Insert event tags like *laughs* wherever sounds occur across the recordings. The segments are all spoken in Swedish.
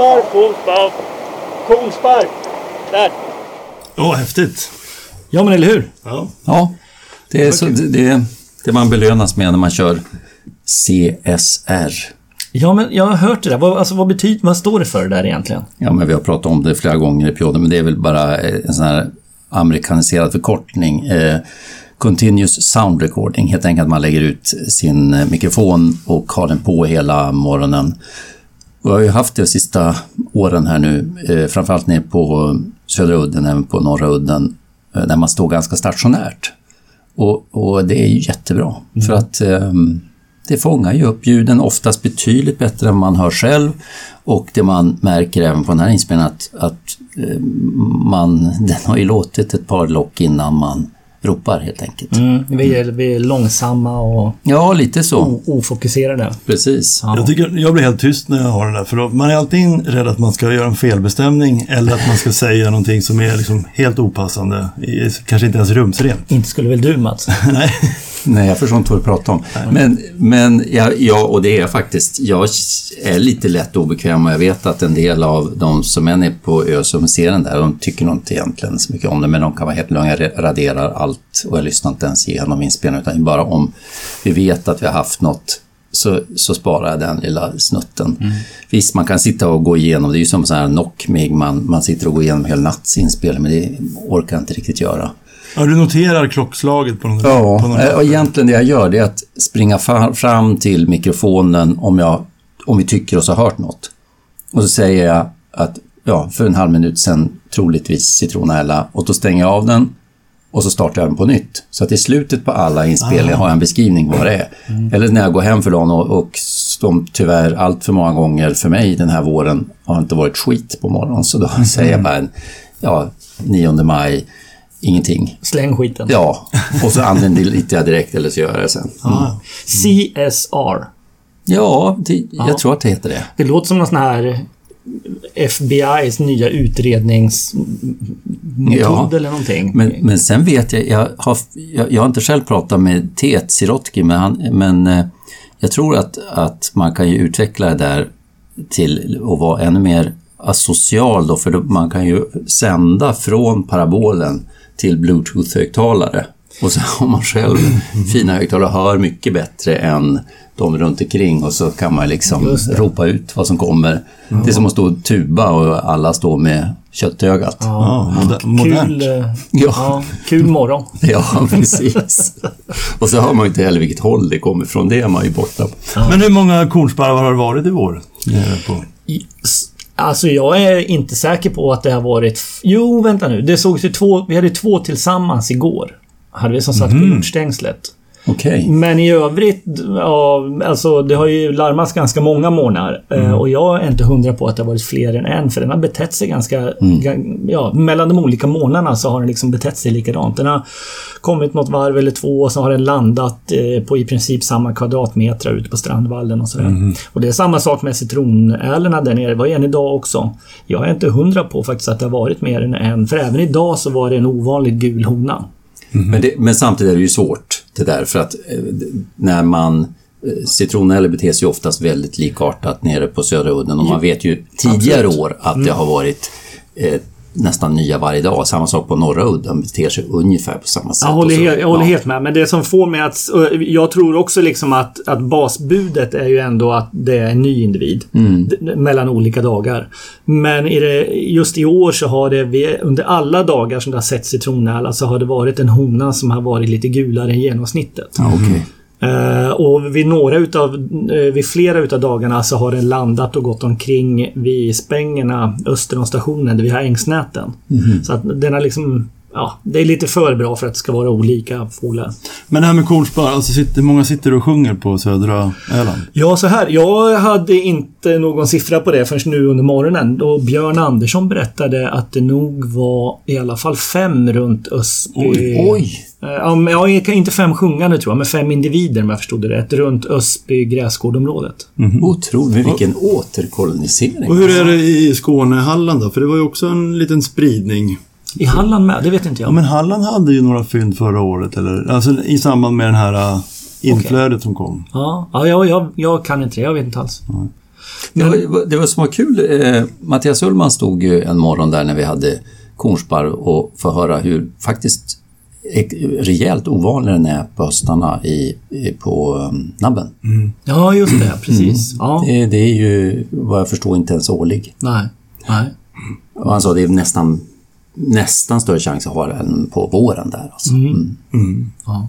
Konspark! Konspark! Konspark! Där! Åh, häftigt. Ja, men eller hur? Ja. Ja, det är så, det, det, det man belönas med när man kör CSR. Ja, men jag har hört det där. Vad, alltså, vad, betyder, vad står det för det där egentligen? Ja, men vi har pratat om det flera gånger i podden, men det är väl bara en sån här amerikaniserad förkortning. Eh, Continuous Sound Recording, helt enkelt att man lägger ut sin eh, mikrofon och har den på hela morgonen. Vi har ju haft det de sista åren här nu, eh, framförallt nere på södra udden, även på norra udden, eh, där man står ganska stationärt. Och, och det är ju jättebra, mm. för att eh, det fångar ju upp ljuden oftast betydligt bättre än man hör själv. Och det man märker även på den här inspelningen att, att eh, man, *laughs* den har ju låtit ett par lock innan man ropar helt enkelt. Mm, vi, är, vi är långsamma och ja, lite så. ofokuserade. Precis. Ja. Jag, tycker, jag blir helt tyst när jag har det där. För då, man är alltid rädd att man ska göra en felbestämning eller att man ska säga någonting som är liksom helt opassande. Kanske inte ens rumsrent. Inte skulle väl du Mats? *laughs* Nej. Nej, jag förstår inte vad du pratar om. Men, men ja, ja, och det är jag faktiskt. Jag är lite lätt obekväm och jag vet att en del av de som är nere på ÖSUM ser den där, de tycker nog inte egentligen så mycket om det, men de kan vara helt lugna. Jag raderar allt och jag lyssnar inte ens igenom inspelningen, utan bara om vi vet att vi har haft något så, så sparar jag den lilla snutten. Mm. Visst, man kan sitta och gå igenom, det är ju som så här knock man, man sitter och går igenom hela natts inspelning, men det orkar jag inte riktigt göra. Ja, du noterar klockslaget på något Ja, på något och egentligen det jag gör det är att springa fram till mikrofonen om, jag, om vi tycker oss ha hört något. Och så säger jag att ja, för en halv minut sedan troligtvis citronella och då stänger jag av den och så startar jag den på nytt. Så att i slutet på alla inspelningar ah. har jag en beskrivning vad det är. Mm. Eller när jag går hem för dagen och, och som tyvärr allt för många gånger för mig den här våren har inte varit skit på morgonen. Så då mm. säger jag bara en, ja, 9 maj Ingenting. Släng skiten. Ja, och så använder lite jag direkt eller så gör jag det sen. Mm. CSR. Ja, det, jag tror att det heter det. Det låter som någon sån här FBIs nya utredningsmetod ja, eller någonting. Men, men sen vet jag, jag har, jag, jag har inte själv pratat med Tet Sirotki, men, han, men eh, jag tror att, att man kan ju utveckla det där till att vara ännu mer asocial då, för man kan ju sända från parabolen till bluetooth-högtalare. Och så *laughs* har man själv fina högtalare och hör mycket bättre än de runt omkring och så kan man liksom ropa ut vad som kommer. Mm. Det är som att stå och tuba och alla står med köttögat. Ja, ja modernt. Kul, eh, ja. ja. kul morgon. *laughs* ja, precis. Och så hör man ju inte heller vilket håll det kommer ifrån. Det är man ju borta på. Ja. Men hur många kornsparvar har det varit i vår? På? Alltså jag är inte säker på att det har varit... Jo, vänta nu. Det såg ju två... Vi hade två tillsammans igår. Hade vi som satt mm. på jordstängslet. Okay. Men i övrigt, ja, alltså det har ju larmats ganska många månader. Eh, mm. Och jag är inte hundra på att det har varit fler än en. För den har betett sig ganska... Mm. Ja, mellan de olika månaderna så har den liksom betett sig likadant. Den har kommit något varv eller två och så har den landat eh, på i princip samma kvadratmeter ute på Strandvallen och sådär. Mm. Och det är samma sak med citronärlorna där nere. Det var en idag också. Jag är inte hundra på faktiskt att det har varit mer än en. För även idag så var det en ovanligt gul hona. Mm. Men, det, men, samtidigt är det ju svårt det där för att eh, när man eh, Citronelle beter sig oftast väldigt likartat nere på södra udden och man vet ju tidigare Absolut. år att det mm. har varit eh, nästan nya varje dag. Samma sak på norra udden, beter sig ungefär på samma sätt. Jag håller, så, helt, jag håller ja. helt med. Men det som får mig att... Jag tror också liksom att, att basbudet är ju ändå att det är en ny individ. Mm. Mellan olika dagar. Men i det, just i år så har det, under alla dagar som det har sett citronnäla så har det varit en hona som har varit lite gulare än genomsnittet. Ja, okay. Uh, och vid några utav, uh, vid flera utav dagarna så har den landat och gått omkring vid spängerna öster om stationen där vi har ängsnäten. Mm. Så att den har liksom ja, det är lite för bra för att det ska vara olika fåglar. Men det här med kornspar, alltså sitter, många sitter och sjunger på södra Öland? Ja, så här. Jag hade inte någon siffra på det förrän nu under morgonen. Då Björn Andersson berättade att det nog var i alla fall fem runt Ösby. Oj! oj. Eh, ja, inte fem sjungande tror jag, men fem individer om jag förstod det rätt. Runt Ösby gräsgårdområdet. Mm -hmm. Otroligt. Vilken och, återkolonisering. Och hur är det i Skåne, Halland då? För det var ju också en liten spridning. I Halland med? Det vet inte jag. Ja, men Halland hade ju några fynd förra året, eller? Alltså i samband med den här äh, inflödet okay. som kom. Ja, ja jag, jag, jag, kan inte det. Jag vet inte alls. Det var, det var som var kul. Eh, Mattias Ullman stod ju en morgon där när vi hade kornsparv och få höra hur faktiskt rejält ovanligare den är på höstarna i, i, på um, nabben. Mm. Ja, just det. Precis. Mm. Ja. Det, det, är ju vad jag förstår inte ens årlig. Nej. Nej. Och han sa det är nästan, nästan större chans att ha den på våren där. Alltså. Mm. mm. mm. Ja.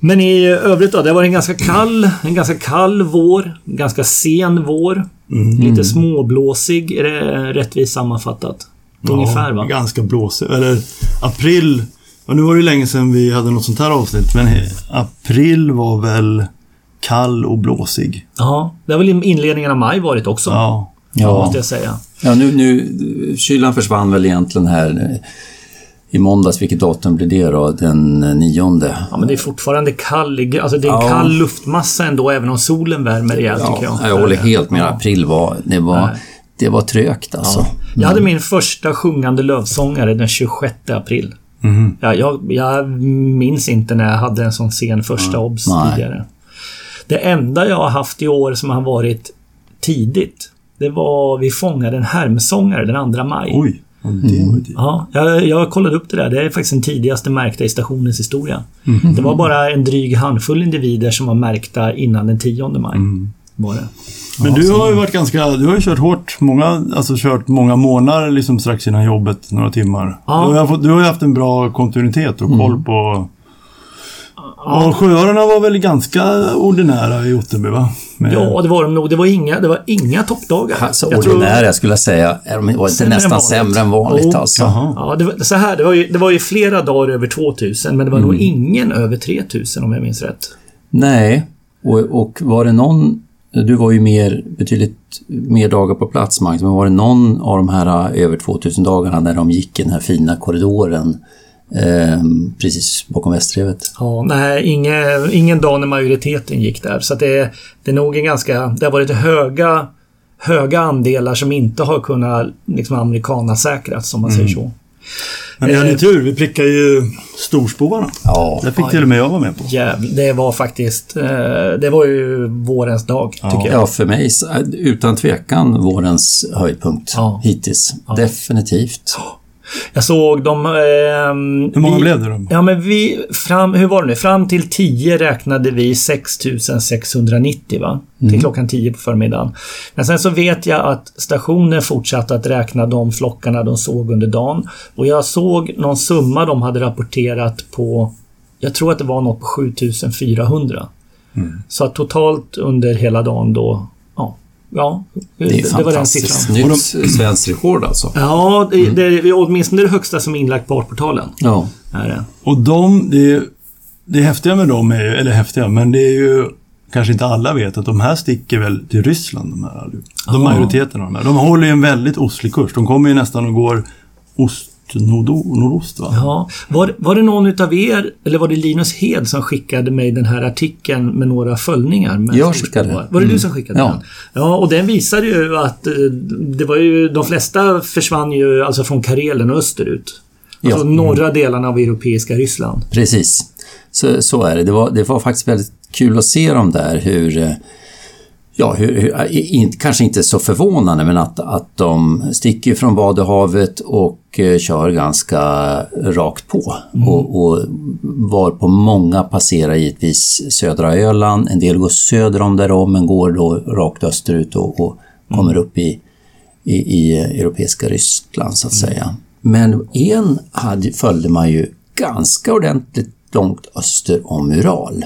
Men i övrigt då? Det var en ganska kall, en ganska kall vår. Ganska sen vår. Mm. Lite småblåsig. Är det rättvist sammanfattat? Ungefär va? Ganska blåsig. Eller april. Och nu var det länge sedan vi hade något sånt här avsnitt. Men april var väl kall och blåsig. Ja, det har väl inledningen av maj varit också. Ja. Ja. Måste jag säga. Ja, nu, nu, kylan försvann väl egentligen här i måndags, vilket datum blir det då? Den nionde? Ja, men det är fortfarande kall, alltså det är en ja. kall luftmassa ändå, även om solen värmer rejält ja, tycker jag. Jag håller helt med. April var, det var, det var trögt alltså. Ja. Jag hade min första sjungande lövsångare den 26 april. Mm. Ja, jag, jag, minns inte när jag hade en sån sen första mm. obs tidigare. Det enda jag har haft i år som har varit tidigt, det var vi fångade en härmsångare den 2 maj. Oj. Mm. Ja, jag, jag kollade upp det där. Det är faktiskt den tidigaste märkta i stationens historia. Mm. Det var bara en dryg handfull individer som var märkta innan den 10 maj. Mm. Var det. Men du har ju varit ganska, du har ju kört hårt, många, alltså kört många månader liksom strax innan jobbet, några timmar. Ja. Du, har, fått, du har ju haft en bra kontinuitet och koll mm. på Ja, sjöarna var väl ganska ordinära i Ottenby va? Med... Ja, det var de nog. Det var inga, det var inga toppdagar. Alltså, jag ordinära tror... jag skulle säga. De var inte nästan än sämre än vanligt oh, alltså. Ja, det var, så här, det var, ju, det var ju flera dagar över 2000 men det var mm. nog ingen över 3000 om jag minns rätt. Nej, och, och var det någon du var ju mer, betydligt mer dagar på plats Magnus, men var det någon av de här över 2000 dagarna när de gick i den här fina korridoren Eh, precis bakom Västrevet. Ja, nej, ingen, ingen dag när majoriteten gick där. Så det, det är nog en ganska... Det har varit höga, höga andelar som inte har kunnat liksom amerikanasäkras, om man mm. säger så. Men ni hade eh, tur, vi prickade ju storspovarna. Ja. Det fick till och med jag vara med på. Jävlar, det var faktiskt... Eh, det var ju vårens dag, ja. tycker jag. Ja, för mig utan tvekan vårens höjdpunkt ja. hittills. Ja. Definitivt. Jag såg dem... Eh, hur många vi, blev det då? Ja, men vi... Fram, hur var det nu? Fram till 10 räknade vi 6690 va? Till mm. klockan 10 på förmiddagen. Men sen så vet jag att stationen fortsatte att räkna de flockarna de såg under dagen. Och jag såg någon summa de hade rapporterat på... Jag tror att det var något på 7400. Mm. Så totalt under hela dagen då Ja, det, det var den siffran. Nytt de, svenskt rekord alltså. Ja, det, mm. det är åtminstone det högsta som är inlagt på Artportalen. Ja. Är det. Och de, det, det häftiga med dem är ju, eller häftiga, men det är ju kanske inte alla vet att de här sticker väl till Ryssland, de här. De majoriteten av de här. De håller ju en väldigt ostlig kurs. De kommer ju nästan och går ost nordost va? Ja. Var, var det någon utav er, eller var det Linus Hed som skickade mig den här artikeln med några följningar? Med jag skickade. Var, var det mm. du som skickade ja. den? Ja, och den visade ju att eh, det var ju, de flesta försvann ju alltså från Karelen och österut. Alltså ja. norra delarna av europeiska Ryssland. Precis. Så, så är det. Det var, det var faktiskt väldigt kul att se dem där hur eh, ja, hur, hur, in, kanske inte så förvånande, men att, att de sticker från Vadehavet och eh, kör ganska rakt på. Mm. Och, och, var på många passerar givetvis södra Öland, en del går söder om därom, men går då rakt österut och, och mm. kommer upp i, i, i, europeiska Ryssland så att mm. säga. Men en hade, följde man ju ganska ordentligt långt öster om Ural.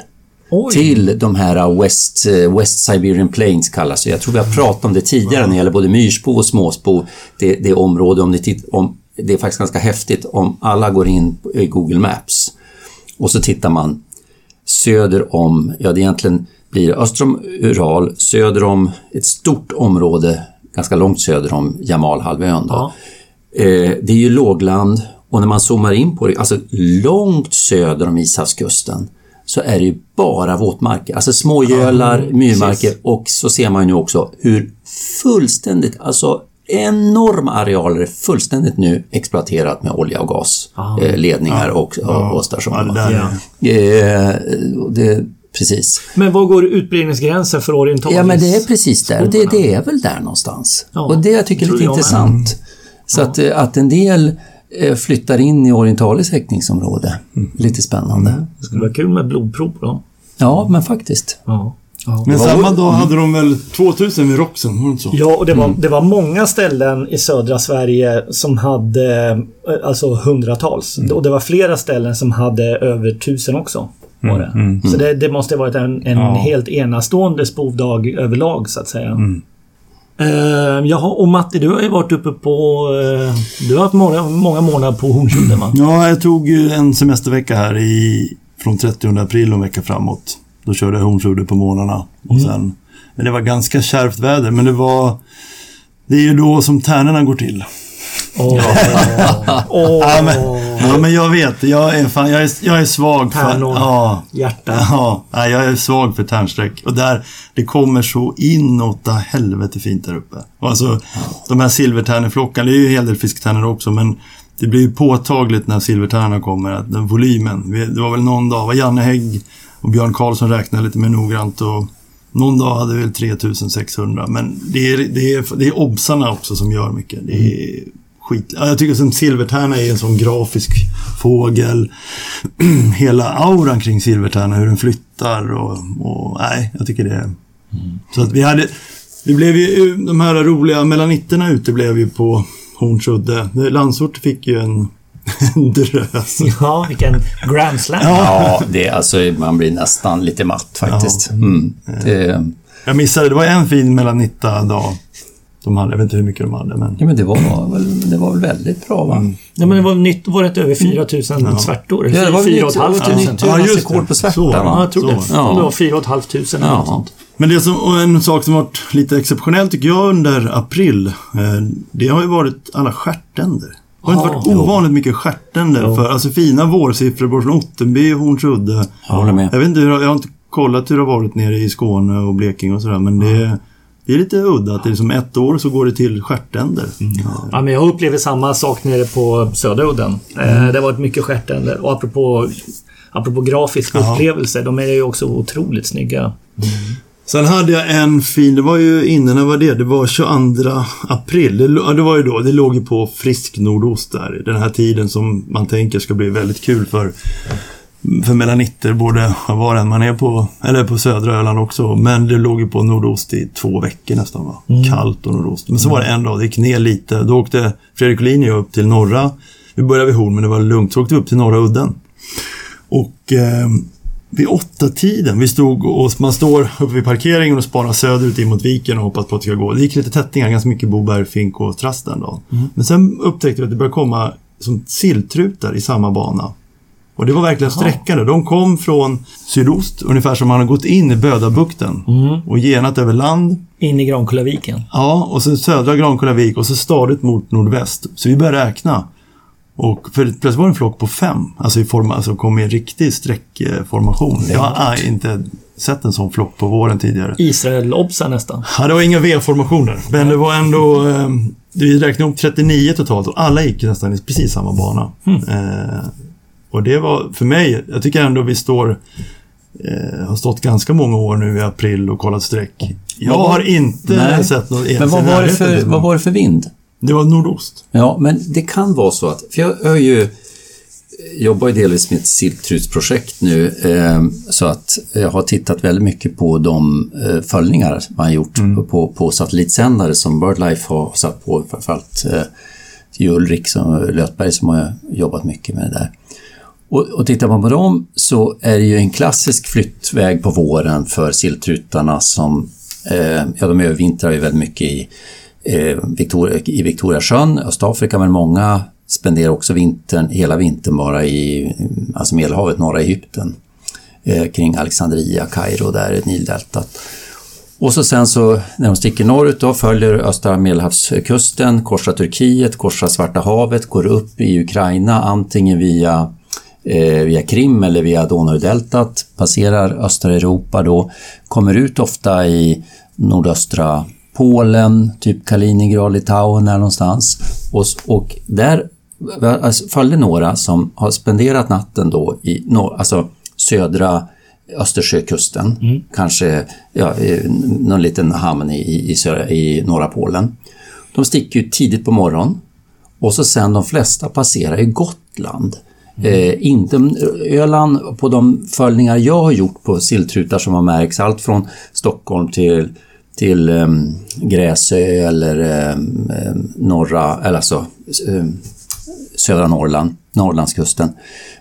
Oj. till de här West, eh, West Siberian Plains kallas det. Jag tror vi har pratat om det tidigare när det gäller både myrsbo och småsbo. Det, det område, om ni tittar, om, det är faktiskt ganska häftigt om alla går in i Google Maps och så tittar man söder om, ja det egentligen blir öster om Ural, söder om ett stort område, ganska långt söder om Jamalhalvön. Ja. Eh, det är ju lågland och när man zoomar in på det, alltså långt söder om Ishavskusten, så är det ju bara våtmarker. Alltså smågölar, mm, myrmarker och så ser man ju nu också hur fullständigt, alltså enorma arealer är fullständigt nu exploaterat med olja och gasledningar ah. eh, och, och, och stationer. Ja, det, eh, det, precis. Men var går utbredningsgränsen för orientalis? Ja, men det är precis där. Det, det är väl där någonstans. Ja, och det jag tycker är lite jag intressant. Så att, eh, att en del eh, flyttar in i orientalis häckningsområde. Lite spännande. Det skulle vara kul med blodprov på dem. Ja, men faktiskt. Ja. Ja. Men samma dag hade de väl 2000 vid Roxen, var det inte så? Ja, och det var, Mm. det var många ställen i södra Sverige som hade eh, alltså hundratals. Mm. Och det var flera ställen som hade över tusen också. Var det. Så det, det måste ha varit en, en Ja. helt enastående spovdag överlag så att säga. Mm. Eh, jaha, och Matti, du har ju varit uppe på... Eh, du har haft många, många månader på Hornsudden va? Ja, jag tog en semestervecka här i, från 30 april och en vecka framåt. Då körde jag Hornsudde på morgnarna. Och sen, men det var ganska kärvt väder, men det var... Det är ju då som tärnorna går till. Åh, åh, Ja, men, ja, men jag vet. Jag är, fan, jag är, jag är svag för... Tärnor. Ja, hjärta. ja, jag är svag för tärnsträck. Och där, det kommer så inåt helvete fint där uppe. Och alltså, de här silvertärneflockarna, det är ju en hel del fisktärnor också, men det blir ju påtagligt när silvertärnorna kommer, att den volymen. Det var väl någon dag, var Janne Hägg och Björn Karlsson räknade lite mer noggrant och någon dag hade vi väl 3600. Men det är, det är, det är obsarna också som gör mycket. Det är skit. Ja, jag tycker som silvertärna är en sån grafisk fågel. *clears throat* Hela auran kring silvertärna, hur den flyttar och, och nej, jag tycker det är... Så att vi hade... Det blev ju de här roliga melanitterna ute blev ju på Hornsudde. Landsort fick ju en, *laughs* en drös. Ja, vilken grand slam. Ja, det, alltså, man blir nästan lite matt faktiskt. Mm. Det, Jag missade, det var en fin melanitta-dag. De hade, jag vet inte hur mycket de hade, men... ja, men det var, väl, det var väl väldigt bra va? Ja, men det var nytt, var det inte över 4000 svärtor? Ja, det var ett halvt det var tusen. nytt Ja, just det. på svärta Så. Ja, va? jag tror det. Så. Ja. Det var fyra och ett halvt tusen eller något Ja. sånt. Men det som, och en sak som varit lite exceptionell tycker jag under april, eh, det har ju varit alla stjärtänder. Det har inte Ah, varit jo. ovanligt mycket stjärtänder. För, alltså fina vårsiffror både från Ottenby och Hornsudde. Jag håller med. Jag vet inte, jag har inte kollat hur det har varit nere i Skåne och Blekinge och sådär, men det, det är lite udda att det är som ett år så går det till stjärtänder. Ja, men jag upplever samma sak nere på södra udden. Eh, det har varit mycket stjärtänder. Och apropå, apropå grafiska Ja. upplevelser, de är ju också otroligt snygga. Sen hade jag en fin, det var ju innan, när var det? Det var 22 april. Det, ja, det var ju då, det låg ju på frisk nordost där. Den här tiden som man tänker ska bli väldigt kul för, för melanitter, både var än man är på, eller på södra Öland också. Men det låg ju på nordost i två veckor nästan va? Kallt och nordost. Men så var det en dag, det gick ner lite. Då åkte Fredrik Olin och jag upp till norra, vi började vid Horn men det var lugnt. Så åkte vi upp till norra udden. Och eh, vid åtta tiden, vi stod och man står uppe vid parkeringen och spanar söderut in mot viken och hoppas på att det ska gå. Det gick lite tättingar, ganska mycket boberg, fink och trast den dagen. Men sen upptäckte vi att det började komma som silltrutar i samma bana. Och det var verkligen sträckande. De kom från sydost, ungefär som man har gått in i Bödabukten och genat över land. In i Grankullaviken. Ja, och så södra Grankullavik och så stadigt mot nordväst. Så vi började räkna. Och för plötsligt var det en flock på fem. Alltså i form, alltså kom i en riktig streckformation. Jag har inte sett en sån flock på våren tidigare. Israel-obsa nästan. Ja, det var inga V-formationer. Men det var ändå... Eh, vi räknade upp 39 totalt och alla gick nästan i precis samma bana. Eh, och det var för mig, jag tycker ändå vi står... Eh, har stått ganska många år nu i april och kollat streck. Jag var- har inte Nej. sett något Men vad var, det för, vad var det för vind? Det var nordost. Ja, men det kan vara så att, för jag har ju jobbar ju delvis med ett siltrutsprojekt nu, eh, så att jag har tittat väldigt mycket på de eh, följningar man gjort på, på satellitsändare som BirdLife har satt på, framförallt eh, Ulrik som, Lötberg som har jobbat mycket med det där. Och, och tittar man på dem så är det ju en klassisk flyttväg på våren för silltrutarna som, eh, ja de övervintrar ju väldigt mycket i, eh, Victoria, i Victoriasjön, Östafrika, men många spenderar också vintern, hela vintern bara i alltså Medelhavet, norra Egypten, eh, kring Alexandria, Kairo, där är Nildeltat. Och så sen så när de sticker norrut då följer östra medelhavskusten, korsar Turkiet, korsar Svarta havet, går upp i Ukraina antingen via, via Krim eller via Donaudeltat, passerar östra Europa då, kommer ut ofta i nordöstra Polen, typ Kaliningrad, Litauen där någonstans. Och, och där alltså, följde några som har spenderat natten då i nor- alltså södra Östersjökusten, kanske ja, eh, någon liten hamn i, i, södra- i norra Polen. De sticker ju tidigt på morgonen och så sen de flesta passerar i Gotland. Eh, inte Öland på de följningar jag har gjort på silltrutar som har märkts, allt från Stockholm till, till um, Gräsö eller um, norra, eller alltså um, södra Norrland, Norrlandskusten.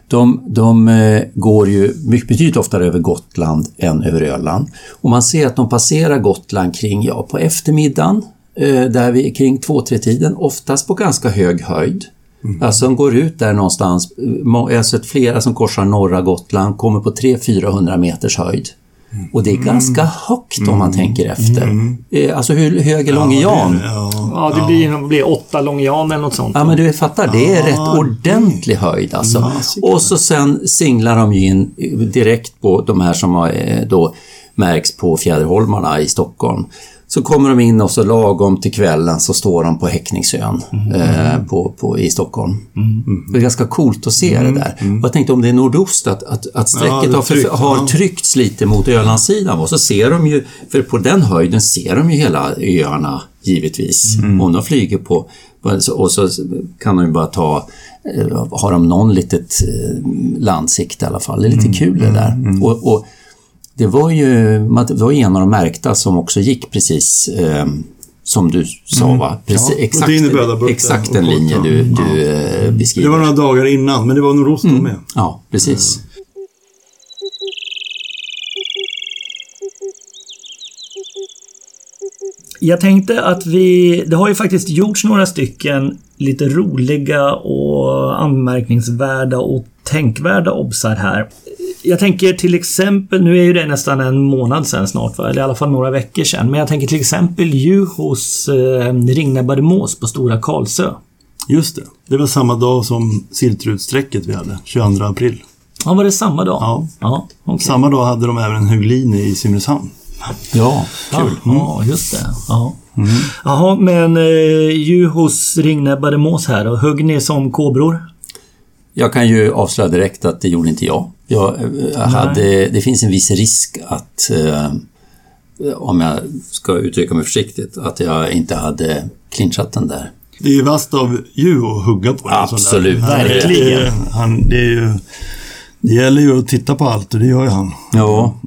De, de eh, går ju mycket, betydligt oftare över Gotland än över Öland. Och man ser att de passerar Gotland kring, ja, på eftermiddagen, eh, där vi, kring 2-3 tiden, oftast på ganska hög höjd. Alltså de går ut där någonstans, eh, jag har sett flera som korsar norra Gotland, kommer på 300-400 meters höjd. Och det är ganska högt om man tänker efter. Eh, Alltså hur hög är Långe Jan? Ja, Ja, det blir, det blir åtta Långian eller något sånt. Ja, men du fattar, det är rätt Ja, ordentlig höjd alltså. Masigt. Och så sen singlar de ju in direkt på de här som har eh, då märks på Fjäderholmarna i Stockholm. Så kommer de in och så lagom till kvällen så står de på Häckningsön eh, på, på, i Stockholm. Det är ganska coolt att se det där. Och jag tänkte om det är nordost, att, att, att strecket Ja, har, har ja. tryckts lite mot Ölandssidan och så ser de ju, för på den höjden ser de ju hela öarna givetvis. Om de flyger på, och så kan de ju bara ta, eh, har de någon litet eh, landsikt i alla fall. Det är lite kul det där. Och, och det var ju det var en av de märkta som också gick precis eh, som du sa va? Precis, Ja, exakt, exakt den linje du, du eh, Det beskriver. var några dagar innan, men det var nordost mm. med. Ja, precis. Jag tänkte att vi... Det har ju faktiskt gjorts några stycken lite roliga och anmärkningsvärda och tänkvärda obsar här. Jag tänker till exempel, nu är ju det nästan en månad sedan snart, va? eller i alla fall några veckor sedan. Men jag tänker till exempel Juhos eh, ringnäbbade mås på Stora Karlsö. Just det. Det var samma dag som silltrutsträcket vi hade, 22 april. Ja, var det samma dag? Ja. Ja, okej. Samma dag hade de även en Huglin i Simrishamn. Ja, Ja, ja, just det. Ja. Jaha, men eh, Juhos ringnäbbade mås här och högg ni som kobror? Jag kan ju avslöja direkt att det gjorde inte jag. Jag eh, hade, det finns en viss risk att, eh, om jag ska uttrycka mig försiktigt, att jag inte hade clinchat den där. Det är ju vasst av Juho att hugga på en sån Absolut. Verkligen. det är- Han, det, är ju, det gäller ju att titta på allt och det gör ju han. Ja,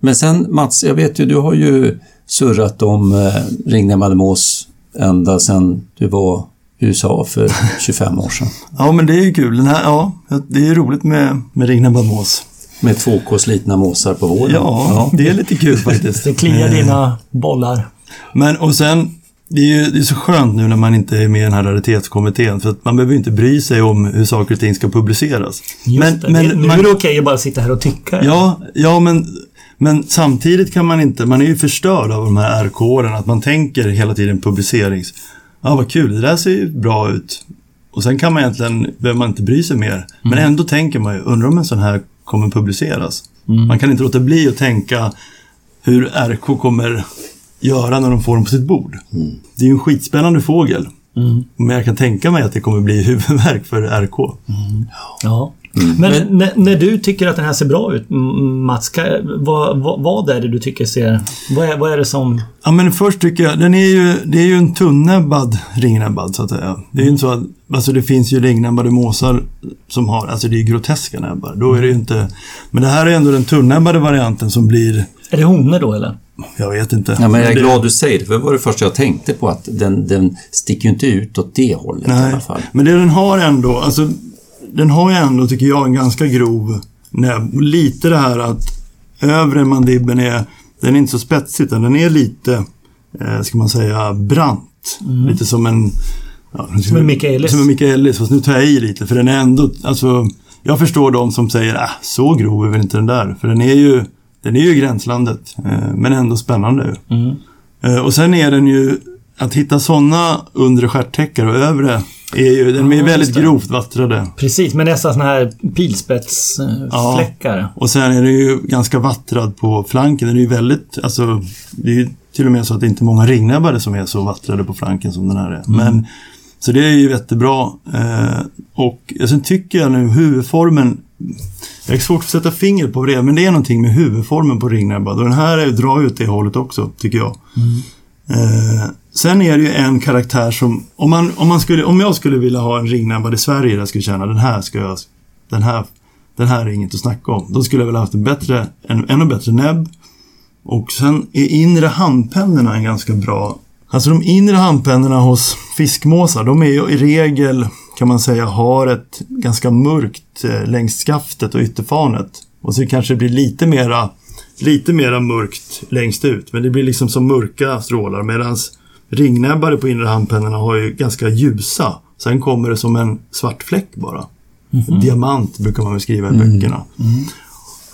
men sen Mats, jag vet ju, du har ju surrat om eh, ringnäbbade mås ända sedan du var USA för *laughs* 25 år sedan. Ja, men det är ju kul. Den här, ja, det är ju roligt med, med ringnäbbad mås. Med 2K slitna måsar på våren. Ja, det är lite kul *laughs* faktiskt. Det kliar Eh, dina bollar. Men och sen, det är ju det är så skönt nu när man inte är med i den här raritetskommittén för att man behöver ju inte bry sig om hur saker och ting ska publiceras. Just men, det. men det, nu man, är det okej att bara sitta här och tycka. Ja, ja men, men samtidigt kan man inte, man är ju förstörd av de här RK-åren, att man tänker hela tiden publicerings... Ja, vad kul, det där ser ju bra ut. Och sen kan man egentligen, behöver man inte bry sig mer. Men ändå tänker man ju, undrar om en sån här kommer publiceras? Man kan inte låta bli att tänka hur RK kommer göra när de får dem på sitt bord. Det är ju en skitspännande fågel. Men jag kan tänka mig att det kommer bli *laughs* huvudvärk för RK. Ja. Men, När, när du tycker att den här ser bra ut, Mats, ka- vad, vad, vad är det du tycker ser... Vad är, vad är det som... Ja men först tycker jag, den är ju, det är ju en tunnäbbad ringnäbbad så att säga. Det är ju inte så att, alltså det finns ju ringnäbbade måsar som har, alltså det är groteska näbbar. Då är det ju inte, men det här är ändå den tunnäbbade varianten som blir, Är det honor då eller? jag vet inte. Ja, men jag är det, glad du säger det, för det var det första jag tänkte på, att den, den sticker ju inte ut åt det hållet i Nej, alla fall. men det den har ändå, alltså den har ju ändå, tycker jag, en ganska grov näbb. Lite det här att övre mandibeln är, den är inte så spetsig utan den är lite, eh, ska man säga, brant. Lite som en... Ja, Som en Michaelis. Som en Michaelis, fast nu tar jag i lite för den är ändå, alltså jag förstår de som säger äh, så grov är väl inte den där. För den är ju, den är ju gränslandet, eh, men ändå spännande. Mm. Eh, och sen är den ju, att hitta sådana undre stjärttäckar och övre, är ju, de är Ja, väldigt grovt vattrade. Precis, med nästan såna här pilspetsfläckar. Och sen är den ju ganska vattrad på flanken. Den är ju väldigt, alltså, det är ju till och med så att det inte är många ringnäbbare som är så vattrade på flanken som den här är. Men, så det är ju jättebra. Eh, och sen tycker jag nu huvudformen, Jag är svårt att sätta fingret på det, men det är någonting med huvudformen på ringnäbbad och den här är- drar ut det hållet också, tycker jag. Eh, sen är det ju en karaktär som, om, man, om, man skulle, om jag skulle vilja ha en ringnäbbad i Sverige där jag skulle känna den här ska jag, den här, den här är inget att snacka om. Då skulle jag väl ha haft en bättre, en ännu bättre näbb. Och sen är inre handpennorna en ganska bra Alltså de inre handpennorna hos fiskmåsar, de är ju i regel, kan man säga, har ett ganska mörkt eh, längs skaftet och ytterfanet. Och så kanske det blir lite mera, lite mera mörkt längst ut, men det blir liksom som mörka strålar. Medan ringnäbbare på inre handpennorna har ju ganska ljusa. Sen kommer det som en svart fläck bara. Diamant brukar man väl skriva i böckerna.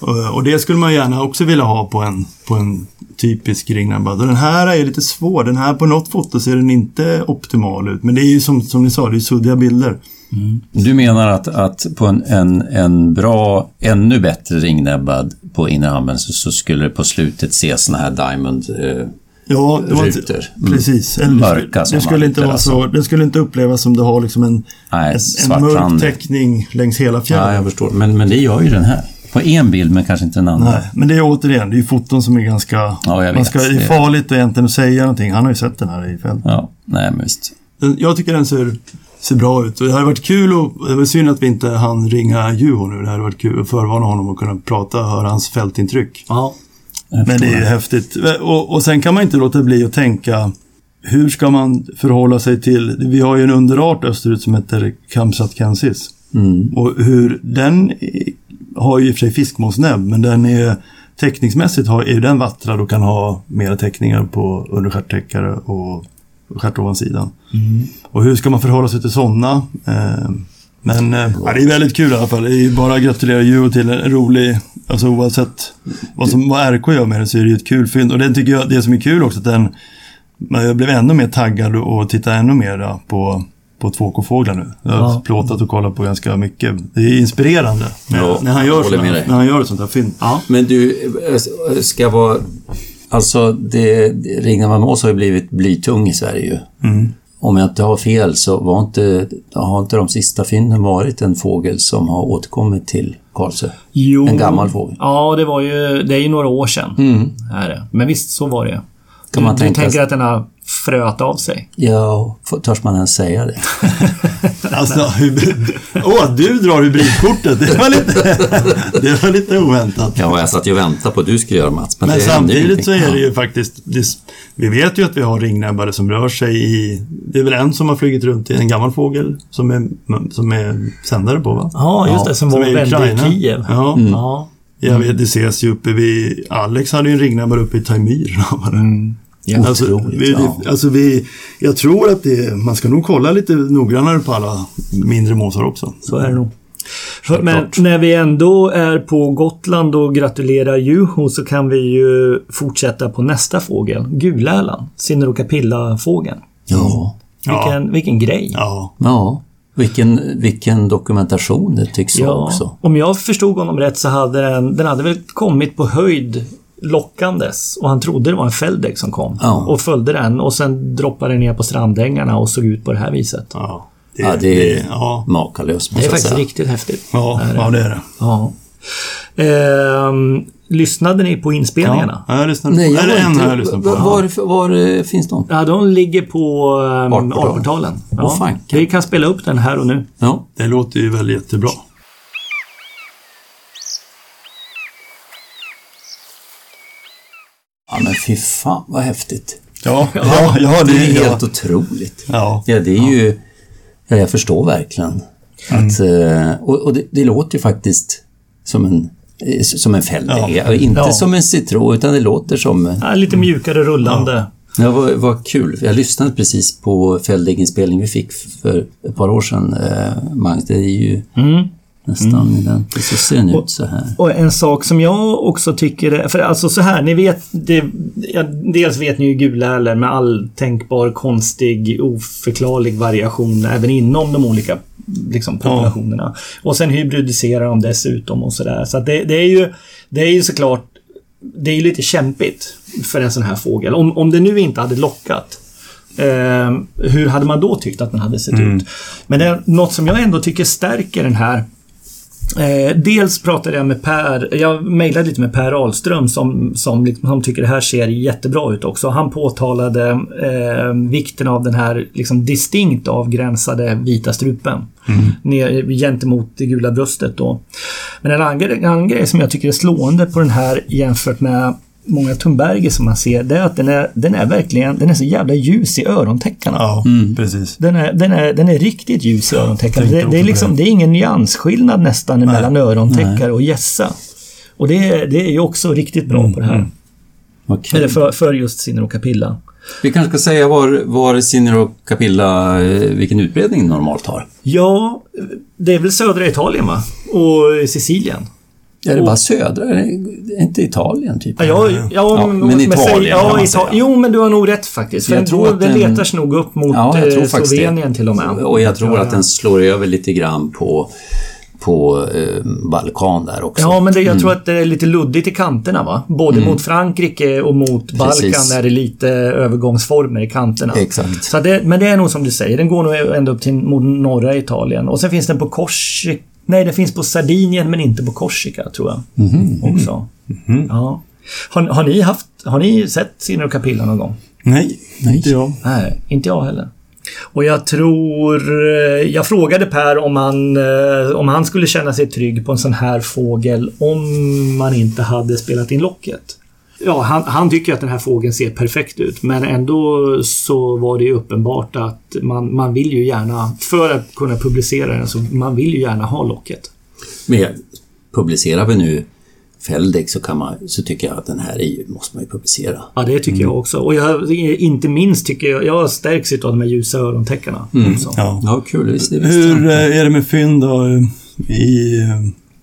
Eh, Och det skulle man gärna också vilja ha på en, på en typisk ringnäbbad. Den här är lite svår. Den här på något foto ser den inte optimal ut. Men det är ju som, som ni sa, det är suddiga bilder. Du menar att, att på en, en, en bra, ännu bättre ringnäbbad på innerhamnen så, så skulle det på slutet se såna här diamond... Eh, Ja, det var inte. Mm. precis. Eller, Mörka det, skulle inte vara så, det skulle inte upplevas som det har liksom en, nej, en, en mörk rand. teckning längs hela fjällen. Ja, jag förstår. Men, men det gör ju den här. På en bild, men kanske inte den andra. Nej, men det är återigen, det är ju foton som är ganska... Ja, jag man vet. ska, det är farligt att egentligen säga någonting. Han har ju sett den här i fält. Ja, nej men visst. Jag tycker den ser, ser bra ut. Och det hade varit kul och det var synd att vi inte hann ringa Juho nu. Det hade varit kul att förvarna honom och kunna prata och höra hans fältintryck. Ja. Jag Men det är ju häftigt. Och, och sen kan man inte låta bli att tänka hur ska man förhålla sig till, vi har ju en underart österut som heter Kamsatkensis. Mm. Och hur den har ju i och för sig fiskmåsnäbb, men den är teckningsmässigt har, är ju den vattrad och kan ha mera teckningar på understjärttäckare och stjärtovansidan. Och hur ska man förhålla sig till sådana? Eh, men eh, ja, det är väldigt kul i alla fall. Det är bara att gratulera Juho till en rolig, alltså oavsett vad, som, vad RK gör med det så är det ju ett kul fynd. Och det tycker jag, det som är kul också att den, jag blev ännu mer taggad och tittade ännu mer på, på 2K-fåglar nu. Jag har Ja. plåtat och kollat på ganska mycket. Det är inspirerande när, Ja, när, han, gör såna, när han gör ett sånt här fynd. Ja. Men du, eh, ska vara... Alltså, det, ringna mås har ju blivit blytung i Sverige. Mm. Om jag inte har fel så var inte, har inte de sista fynden varit en fågel som har återkommit till Karlsö? Jo. En gammal fågel. Ja, det var ju... Det är ju några år sedan. Mm. Är det. Men visst, så var det. Kan du, man du tänka tänker sig- att den har fröat av sig? Ja, törs man ens säga det? *laughs* Alltså, åh, du drar hybridkortet. Det var lite, det var lite oväntat. Ja, jag satt ju och väntade på att du skulle göra Mats, men, Men samtidigt så är det ju faktiskt, det, vi vet ju att vi har ringnäbbare som rör sig i, det är väl en som har flugit runt i en gammal fågel som är, som är sändare på va? Ja, just Ja, det. Som, som var i väldigt i. Kiev. Ja, Ja. jag vet, det ses ju uppe vid, Alex hade ju en ringnäbbare uppe i Taimyr. *laughs* Ja. Alltså, vi, ja. alltså vi, jag tror att det, man ska nog kolla lite noggrannare på alla mindre måsar också. Så är det nog. Men när vi ändå är på Gotland och gratulerar Juho så kan vi ju fortsätta på nästa fågel. Gulälan. Sinerokapilla-fågeln. Ja. Vilken, vilken grej. Ja, Ja. Vilken, vilken dokumentation det tycks vara också. Om jag förstod honom rätt så hade den, den hade väl kommit på höjd lockandes och han trodde det var en Feldek som kom. Ja. Och följde den och sen droppade den ner på strandängarna och såg ut på det här viset. ja. Det, Ja, det är ja, makalöst Det är jag faktiskt säga. riktigt häftigt. ja, Är det? ja, det är det. Ja. Ehm, lyssnade ni på inspelningarna? Ja, jag lyssnade Nej, på. jag Är det var en inte... här jag lyssnade på? Var, var, var eh, finns de? Ja, de ligger på um, Artportalen. Artportalen. Ja. Fanken. vi kan spela upp den här och nu. Ja. Det låter ju väl jättebra. Ja, men fy fan vad häftigt. Ja, ja, ja Det är ja. helt otroligt. Ja. Ja, det är ju... Ja, jag förstår verkligen. Att, eh, och och det, det låter ju faktiskt som en, eh, som en Feldek. Ja. Inte Ja. som en citron, utan det låter som... Ja, lite mjukare rullande. Ja, vad, vad kul. Jag lyssnade precis på Feldek-inspelning vi fick för ett par år sedan, eh, Magnus. Det är ju Mm. Nästan identiskt. Så ser den ut så här. Och en sak som jag också tycker är, för alltså så här, ni vet, det, ja, dels vet ni ju guläler med all tänkbar konstig, oförklarlig variation även inom de olika liksom, populationerna. Och sen hybridiserar de dessutom och sådär. Så att det, det är ju, det är ju såklart, det är ju lite kämpigt för en sån här fågel. Om, om det nu inte hade lockat Eh, hur hade man då tyckt att den hade sett ut? Men det är något som jag ändå tycker stärker den här Eh, dels pratade jag med Per, jag mejlade lite med Per Ahlström som, som, liksom, som tycker det här ser jättebra ut också. Han påtalade eh, vikten av den här liksom, distinkt avgränsade vita strupen. Mm. Ner, gentemot det gula bröstet då. Men en annan, en annan grej som jag tycker är slående på den här jämfört med många Thunberger som man ser, det är att den är, den är verkligen, den är så jävla ljus i örontäckarna. Ja, mm. precis. Den är, den, är, den är riktigt ljus i örontäckarna. Det, det, är liksom, det är ingen nyansskillnad nästan Nej. mellan örontäckare och gässa. Och det, det är ju också riktigt bra mm. på det här. Mm. Okay. Eller för, för just Sinner och Capilla. Vi kanske ska säga var, var Sinner och Capilla, eh, vilken utbredning normalt har? Ja, det är väl södra Italien va? Och Sicilien. Är det bara södra? Är det inte Italien, typ? Ja, ja, ja, ja men Italien ja, kan man säga. Jo, men du har nog rätt faktiskt. För jag tror att den letar sig nog upp mot ja, eh, Slovenien det. till och med. Och jag tror att den slår över lite grann på på eh, Balkan där också. Ja, men det, jag mm. tror att det är lite luddigt i kanterna va? Både mm. mot Frankrike och mot Balkan Precis. är det lite övergångsformer i kanterna. Exakt. Så det, men det är nog som du säger, den går nog ända upp till mot norra Italien. Och sen finns den på Korsika Nej, det finns på Sardinien men inte på Korsika tror jag. Mm -hmm. Också. Mm -hmm. Ja. Har, har, ni haft, har ni sett Sinner och Capilla någon gång? Nej, Nej, inte jag. Nej, inte jag heller. Och jag tror... Eh, jag frågade Per om han, eh, om han skulle känna sig trygg på en sån här fågel om man inte hade spelat in locket ja, han, han, tycker att den här fågeln ser perfekt ut. Men ändå så var det ju uppenbart att man, man vill ju gärna, för att kunna publicera den, så man vill ju gärna ha locket. Men publicerar vi nu Feldex så, kan man, så tycker jag att den här är, måste man ju publicera. Ja, det tycker mm. jag också. Och jag, inte minst tycker jag, jag stärks av de här ljusa örontäckarna. Mm. Ja. ja, kul. Visst. Hur eh, är det med fynd då, i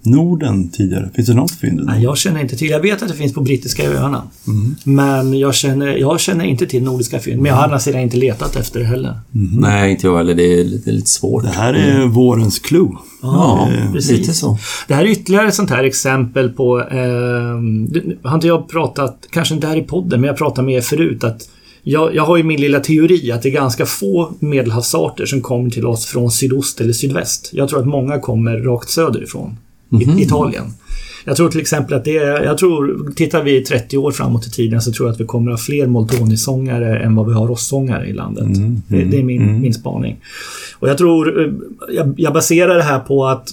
Norden tidigare? Finns det något fynd? Nej, jag känner inte till. Jag vet att det finns på brittiska öarna. Mm. Men jag känner, jag känner inte till nordiska fynd. Men jag har andra sidan inte letat efter det heller. Mm. Nej, inte jag heller. Det är lite, lite svårt. Det här är mm. vårens clue. Ja, ja precis. Lite så. Det här är ytterligare ett sånt här exempel på... Eh, har inte jag pratat, kanske inte här i podden, men jag pratade med er förut att jag, jag har ju min lilla teori att det är ganska få medelhavsarter som kommer till oss från sydost eller sydväst. Jag tror att många kommer rakt söderifrån. Mm. Italien. Jag tror till exempel att det är, jag tror, tittar vi 30 år framåt i tiden så tror jag att vi kommer att ha fler Moltoni-sångare än vad vi har rossångare i landet. Mm, det, det, är min, mm. min spaning. Och jag tror, eh, jag, jag baserar det här på att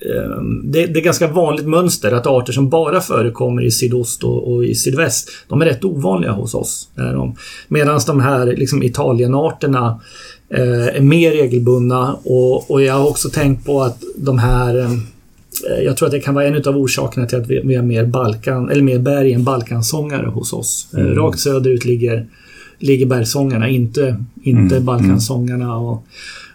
eh, det, det, är ganska vanligt mönster att arter som bara förekommer i sydost och, och i sydväst, de är rätt ovanliga hos oss. Medan de här liksom, Italienarterna eh, är mer regelbundna och, och jag har också tänkt på att de här eh, Eh, jag tror att det kan vara en av orsakerna till att vi, har mer Balkan, eller mer berg än Balkansångare hos oss. Eh, mm. Rakt söderut ligger, ligger bergsångarna, inte, inte mm. Balkansångarna. Och,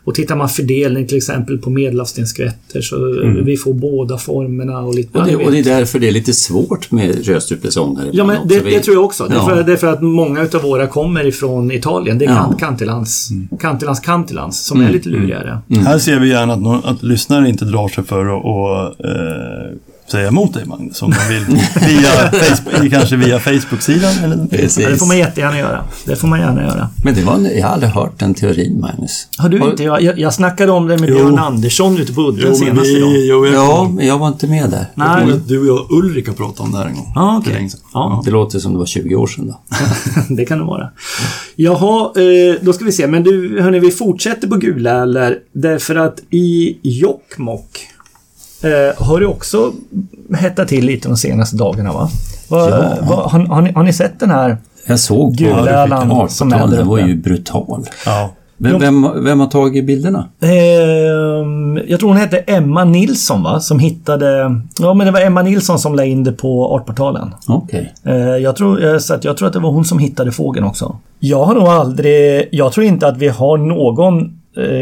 och tittar man fördelning till exempel på medelhavsstenskvätter så mm. vi får båda formerna och lite... Och det, och det är därför det är lite svårt med rödstrupesångare. Ja, men det, det, tror jag också. Ja. Det, är för, att många utav våra kommer ifrån Italien. Det är ja. kantilans, mm. kantilans kantilans som mm. är lite lurigare. Mm. Här ser vi gärna att, någon, att lyssnare inte drar sig för att eh, säga emot dig Magnus om de vill. Via *laughs* Facebook, kanske via Facebook-sidan? Eller? Precis. Ja, det får man jättegärna göra. Det får man gärna göra. Men det var, jag har aldrig hört den teorin Magnus. Har du inte? Jag, jag snackade om det med jo. Björn Andersson ute på Udden senast idag. Jo, jag, ja, men jag var inte med där. Nej. Du och jag Ulrika pratade om det här en gång. Ah, okay. ja. Det låter som det var 20 år sedan då. *laughs* det kan det vara. Jaha, eh, då ska vi se. Men du, hörni, vi fortsätter på Gula eller Därför att i Jokkmokk eh, har det också hettat till lite de senaste dagarna va? Va, ja. va har, har, ni, har, ni, sett den här Jag såg gula land som Den var ju brutal. Ja. Vem, vem, vem, har tagit bilderna? Eh, jag tror hon hette Emma Nilsson va? Som hittade... Ja men det var Emma Nilsson som la in det på Artportalen. Okej. Okay. Eh, jag, tror, eh, så att jag tror att det var hon som hittade fågeln också. Jag har nog aldrig... Jag tror inte att vi har någon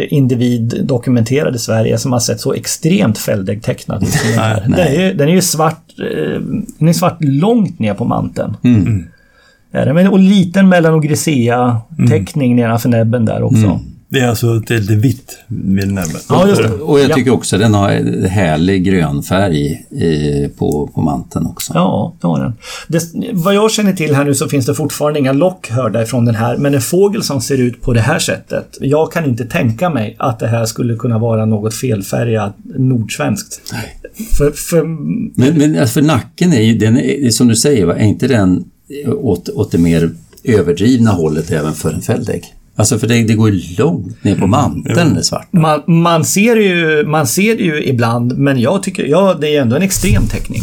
individ dokumenterad i Sverige som har sett så extremt fälldäggtecknad ut som den här. Den är, ju, den är ju svart, eh, den är svart långt ner på manteln. Mm. Och liten mellan och grisea-teckning mm. nedanför näbben där också. Mm. Det är alltså ett lite vitt vid näbbet. Ja, just det. Och jag Ja. tycker också den har en härlig grön färg på, på manteln också. Ja, det har den. Det, vad jag känner till här nu så finns det fortfarande inga lock hörda ifrån den här, men en fågel som ser ut på det här sättet. Jag kan inte tänka mig att det här skulle kunna vara något felfärgat nordsvenskt. För, för, Men, men alltså för nacken är ju, den är, som du säger, va, är inte den åt, åt det mer överdrivna hållet även för en fälldägg? Alltså för det, det går ju långt ner på manteln det svarta. man, man, ser ju, man ser det ju ibland, men jag tycker, ja, det är ändå en extrem teckning.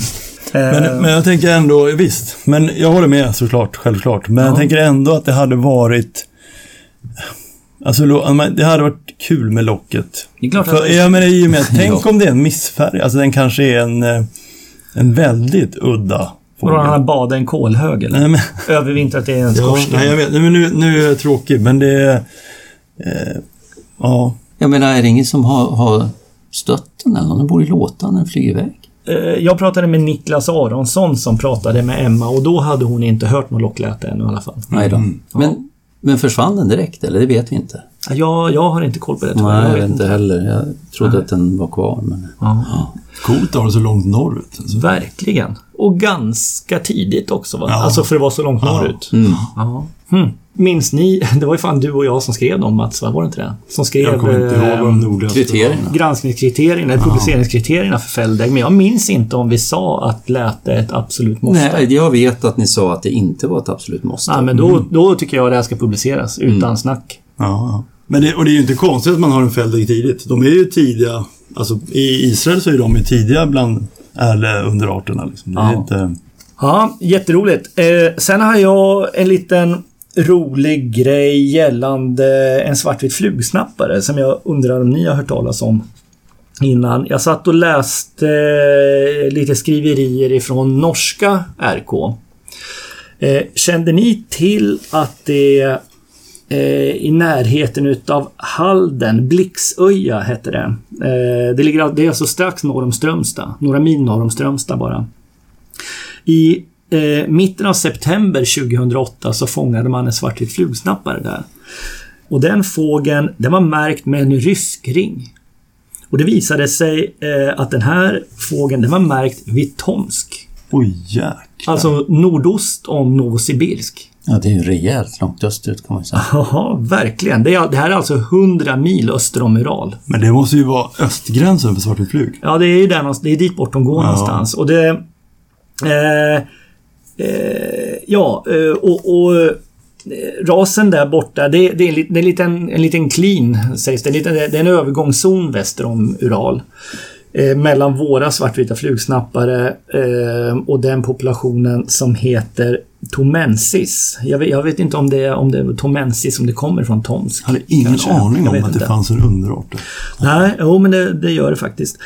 Eh, Men, men jag tänker ändå, visst, men jag håller med såklart, självklart. Men jag tänker ändå att det hade varit... Alltså, men det hade varit kul med locket. Det är klart att- För, jag menar, i och med, tänk Ja. om det är en missfärg. Alltså den kanske är en, eh, en väldigt udda Vadå, han har badat en kolhög eller? Nej, men, Övervintrat i en ja, skorsten? nej, jag vet. Nej, men nu, nu är jag tråkig, men det är... Eh, ja. Jag menar, är det ingen som har, har stött den eller? Den borde ju låta när den flyger iväg. Eh, Jag pratade med Niklas Aronsson som pratade med Emma och då hade hon inte hört något lockläte ännu i alla fall. Nej då. Men, men försvann den direkt eller? Det vet vi inte. Jag, jag har inte koll på det Nej, jag. jag vet inte heller. Jag trodde att den var kvar. Men... Ja, Coolt att ha det så långt norrut. Alltså. verkligen. Och ganska tidigt också va? Ja. Alltså för att vara så långt Ja. norrut. Mm. Ja. Hmm. Minns ni, *laughs* det var ju fan du och jag som skrev dem Mats, va? var det inte det? Som skrev Jag kommer inte ihåg vad de var. Kriterierna. granskningskriterierna, eller publiceringskriterierna för fälldägg. Men jag minns inte om vi sa att läte är ett absolut måste. Nej, jag vet att ni sa att det inte var ett absolut måste. Nej, men då, då tycker jag det här ska publiceras utan snack. Ja, ja. Men det, och det är ju inte konstigt att man har en fälldägg tidigt. De är ju tidiga. Alltså i Israel så är de ju tidiga bland eller underarterna. Liksom. Det är Ja. inte... Ja, jätteroligt. Eh, sen har jag en liten rolig grej gällande en svartvit flugsnappare som jag undrar om ni har hört talas om innan. Jag satt och läste eh, lite skriverier ifrån norska RK. Eh, kände ni till att det i närheten utav Halden, Blixöja hette det. Eh, det, ligger, det är alltså strax norr om Strömstad. Några mil norr om Strömstad bara. I eh, mitten av september 2008 så fångade man en svartvit flugsnappare där. Och den fågeln, den var märkt med en rysk ring. Och det visade sig eh, att den här fågeln, den var märkt vid Tomsk. Oj, jäklar. Alltså nordost om Novosibirsk. Ja, det är ju rejält långt österut kan man säga. Ja, verkligen. Det, är, det här är alltså 100 mil öster om Ural. Men det måste ju vara östgränsen för svartvit flug. Ja, det är ju där någonstans, det är dit bort de går Ja. någonstans. Och det... Eh, eh, ja, eh, och, och eh, rasen där borta, det, det är, en, lit- det är en, liten, en liten clean, sägs det. En liten, det är en övergångszon väster om Ural. Eh, mellan våra svartvita flugsnappare eh, och den populationen som heter Tomensis. Jag vet, jag vet inte om det är, om det är Tomensis, om det kommer från Tomsk. Jag hade ingen kanske. aning om att det fanns en underart. Nej, jo men det, det gör det faktiskt.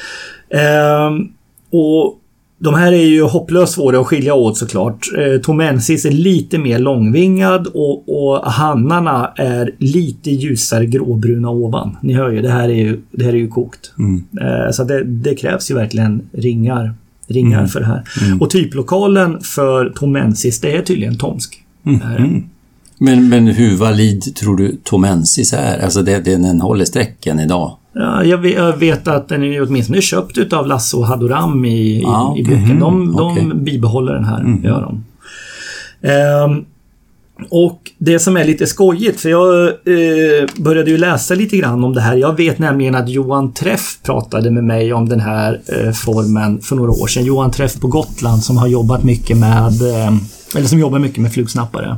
Ehm, och de här är ju hopplöst svåra att skilja åt såklart. Eh, Tomensis är lite mer långvingad och, och hannarna är lite ljusare gråbruna ovan. Ni hör ju, det här är ju, det här är ju kokt. Mm. Eh, så det, det krävs ju verkligen ringar, ringar Mm. för det här. Och typlokalen för Tomensis, det är tydligen Tomsk. Mm. Är- Mm. Men, men hur valid tror du Tomensis är? Alltså det, det, den håller strecken idag. Ja, jag vet, att den är åtminstone köpt utav Lasse och Hadoram i, Ja, i, i boken. De, de okej. bibehåller den här, gör de. Ehm, och det som är lite skojigt, för jag eh, började ju läsa lite grann om det här. Jag vet nämligen att Johan Träff pratade med mig om den här eh, formen för några år sedan. Johan Träff på Gotland som har jobbat mycket med, eh, eller som jobbar mycket med flugsnappare.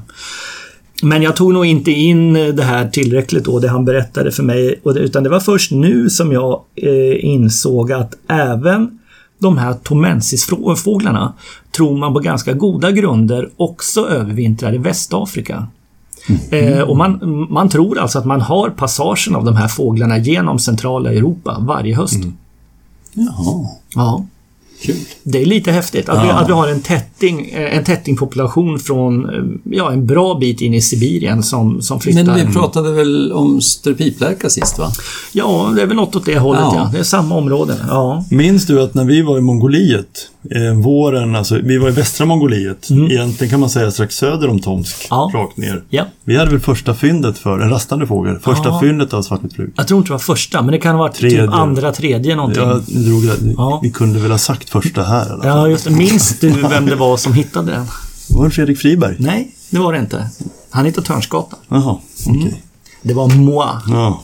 Men jag tog nog inte in det här tillräckligt då, det han berättade för mig. Utan det var först nu som jag eh, insåg att även de här tomensisfåglarna tror man på ganska goda grunder också övervintrar i Västafrika. Eh, och man, man tror alltså att man har passagen av de här fåglarna genom centrala Europa varje höst. Jaha, Ja. Kul. Det är lite häftigt att, vi, Ja. att vi har en, tätting, eh, en tättingpopulation från eh, ja, en bra bit in i Sibirien som, som flyttar. Men vi pratade väl om ströpiplärka sist va? Ja, det är väl något åt det hållet Ja. ja. Det är samma område. Ja. Minns du att när vi var i Mongoliet eh, våren, alltså vi var i västra Mongoliet, egentligen kan man säga strax söder om Tomsk, Ja. rakt ner. Ja. Vi hade väl första fyndet för, en rastande fågel, första Ja. fyndet av svartvittflug. Jag tror inte det var första, men det kan ha varit Tredje. typ andra, tredje någonting. Jag drog det. Ja. Vi kunde väl ha sagt första här i alla fall. Ja, just det. Minns du vem det var som hittade den? Var det Fredrik Friberg? Nej, det var det inte. Han hittade Törnsgatan. Jaha, okej. Det var moi. Ja.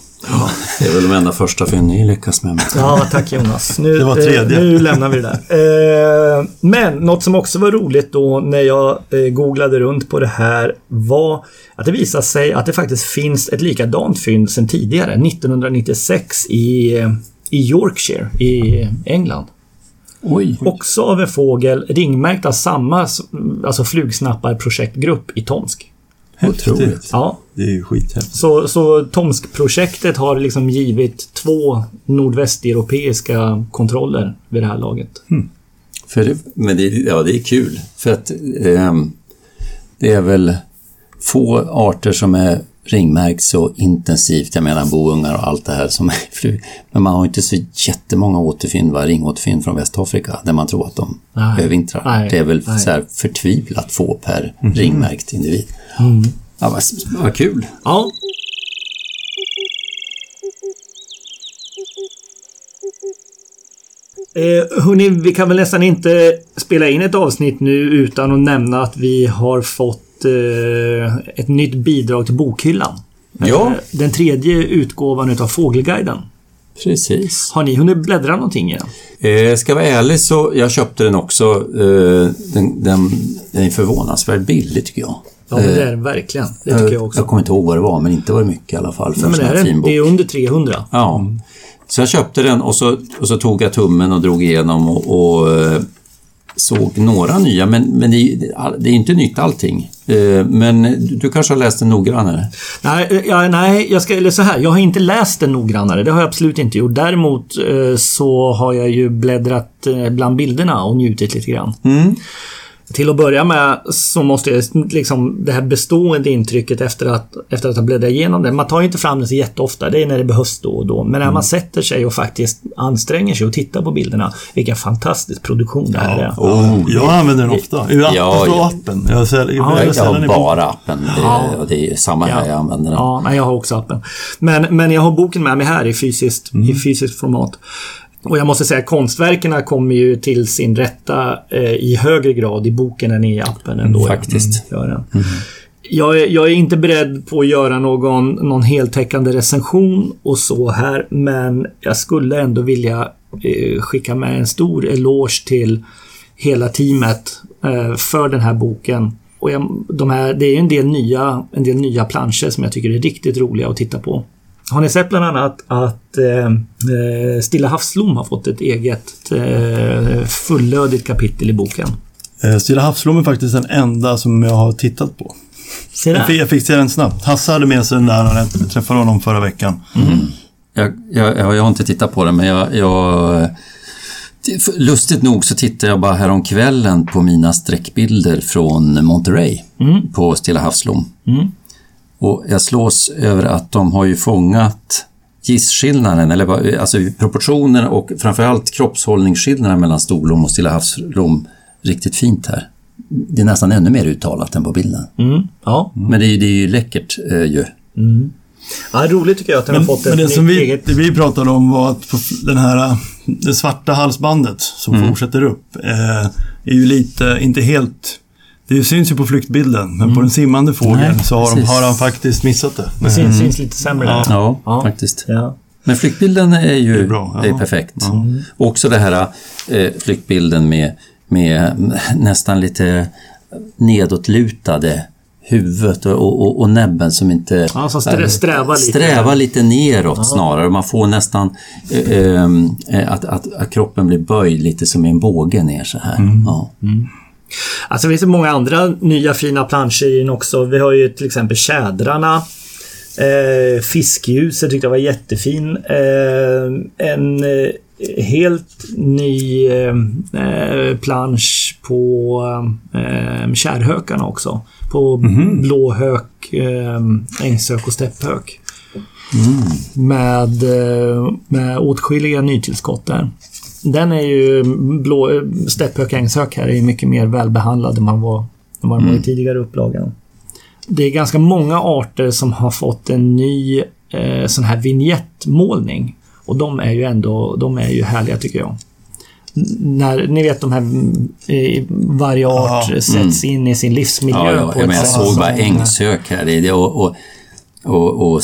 Det är väl de enda första fynd ni lyckas med. Ja, tack Jonas. Nu, Det var tredje. Eh, nu lämnar vi det där. Eh, men något som också var roligt då när jag eh, googlade runt på det här var att det visade sig att det faktiskt finns ett likadant fynd sedan tidigare, 1996 i, i Yorkshire i England. Oj. Också av en fågel ringmärkt av samma alltså flugsnapparprojektgrupp i Tomsk. Otroligt. Ja, Det är ju skithäftigt. så, så Tomsk-projektet har liksom givit två nordvästeuropeiska kontroller vid det här laget. För det, men det, ja, det är kul. För att ehm, det är väl få arter som är ringmärkt så intensivt. Jag menar boungar och allt det här som är flyg. Men man har inte så jättemånga återfynd, va? ringåterfynd från Västafrika där man tror att de Nej. övervintrar. Nej. Det är väl Nej. så här förtvivlat få per ringmärkt individ. Ja, vad, vad kul. Ja. Eh, hörni, vi kan väl nästan inte spela in ett avsnitt nu utan att nämna att vi har fått eh, ett nytt bidrag till bokhyllan. Ja. Eh, Den tredje utgåvan utav Fågelguiden. Precis. Har ni hunnit bläddra någonting i den? Eh, ska jag vara ärlig så jag köpte den också. Eh, den, den, den är förvånansvärt billig tycker jag. Ja, men det är den verkligen. Det tycker jag också. Jag kommer inte ihåg vad det var, men inte var det mycket i alla fall för Nej, en men det, är, det är under 300. Ja. Så jag köpte den och så, och så tog jag tummen och drog igenom och, och eh, såg några nya, men, men det, är- det är inte nytt allting. Eh, Men du, kanske har läst den noggrannare? Nej, eh, ja, nej jag ska, eller så här. Jag har inte läst den noggrannare. Det har jag absolut inte gjort. Däremot eh, så har jag ju bläddrat eh, bland bilderna och njutit lite grann. Mm. Till att börja med så måste jag liksom det här bestående intrycket efter att, efter att ha bläddrat igenom det. Man tar ju inte fram den så jätteofta. Det är när det behövs då och då. Men när man sätter sig och faktiskt anstränger sig och tittar på bilderna. Vilken fantastisk produktion det här är. Oh, Jag använder den ofta. I appen, Ja, på ja. appen. Jag, säljer, Ja, jag, jag, jag har bara appen. Det, och det är samma här jag använder den. Ja, jag har också appen. Men, men jag har boken med mig här i fysiskt, Mm. i fysiskt format. Och jag måste säga att konstverken kommer ju till sin rätta eh, i högre grad i boken än i appen ändå. Mm, faktiskt. Gör den. Jag, är, jag är inte beredd på att göra någon, någon heltäckande recension och så här, men jag skulle ändå vilja eh, skicka med en stor eloge till hela teamet eh, för den här boken. Och jag, de här, det är en del, nya, en del nya planscher som jag tycker är riktigt roliga att titta på. Har ni sett bland annat att eh, eh, Stilla havsblom har fått ett eget eh, fullödigt kapitel i boken? Eh, Stilla havsblom är faktiskt den enda som jag har tittat på. Jag fick, jag fick se den snabbt. Hasse hade med sig den där när jag träffade honom förra veckan. Jag, jag, jag har inte tittat på den, men jag... jag det- lustigt nog så tittade jag bara häromkvällen på mina streckbilder från Monterey på Stilla havsblom. Och jag slås över att de har ju fångat gissskillnaden, eller alltså proportioner och framförallt kroppshållningsskillnaden mellan storlom och Stilla havsblom riktigt fint här. Det är nästan ännu mer uttalat än på bilden. Mm, ja. Men det är, ju- det är ju läckert eh, ju. ja, roligt tycker jag att den Men, har fått men det som vi, eget... det vi pratade om var att den här, det svarta halsbandet som fortsätter upp eh, är ju lite, inte helt det syns ju på flyktbilden, men på den simmande fågeln Nej, så har, de, har han faktiskt missat det. Det syns, syns lite sämre där. Ja, Ja. faktiskt. Ja. Men flyktbilden är ju är bra, ja. är perfekt. Och också det här eh, flyktbilden med, med nästan lite nedåtlutade huvudet och, och, och näbben som inte... Ja, som strä- strävar lite. Strävar lite neråt snarare. Man får nästan eh, eh, att, att, att kroppen blir böjd lite som i en båge ner så här. Ja. Alltså det finns ju många andra nya fina planscher i den också. Vi har ju till exempel tjädrarna. Eh, fiskljuset tyckte jag var jättefin. Eh, en eh, helt ny eh, eh, plansch på eh, kärrhökarna också. På blåhök, eh, ängshök och stepphök. Med, eh, med åtskilliga nytillskott där. Den är ju blå... Stäpphök ängshök här är ju mycket mer välbehandlad än man var, än var i tidigare upplagan. Det är ganska många arter som har fått en ny eh, sån här vignettmålning. Och de är ju ändå, de är ju härliga tycker jag. När, ni vet de här, eh, varje art Ja, sätts in i sin livsmiljö Ja, ja, på jag, ett men jag såg bara ängshök här. Det, och, och, och, och,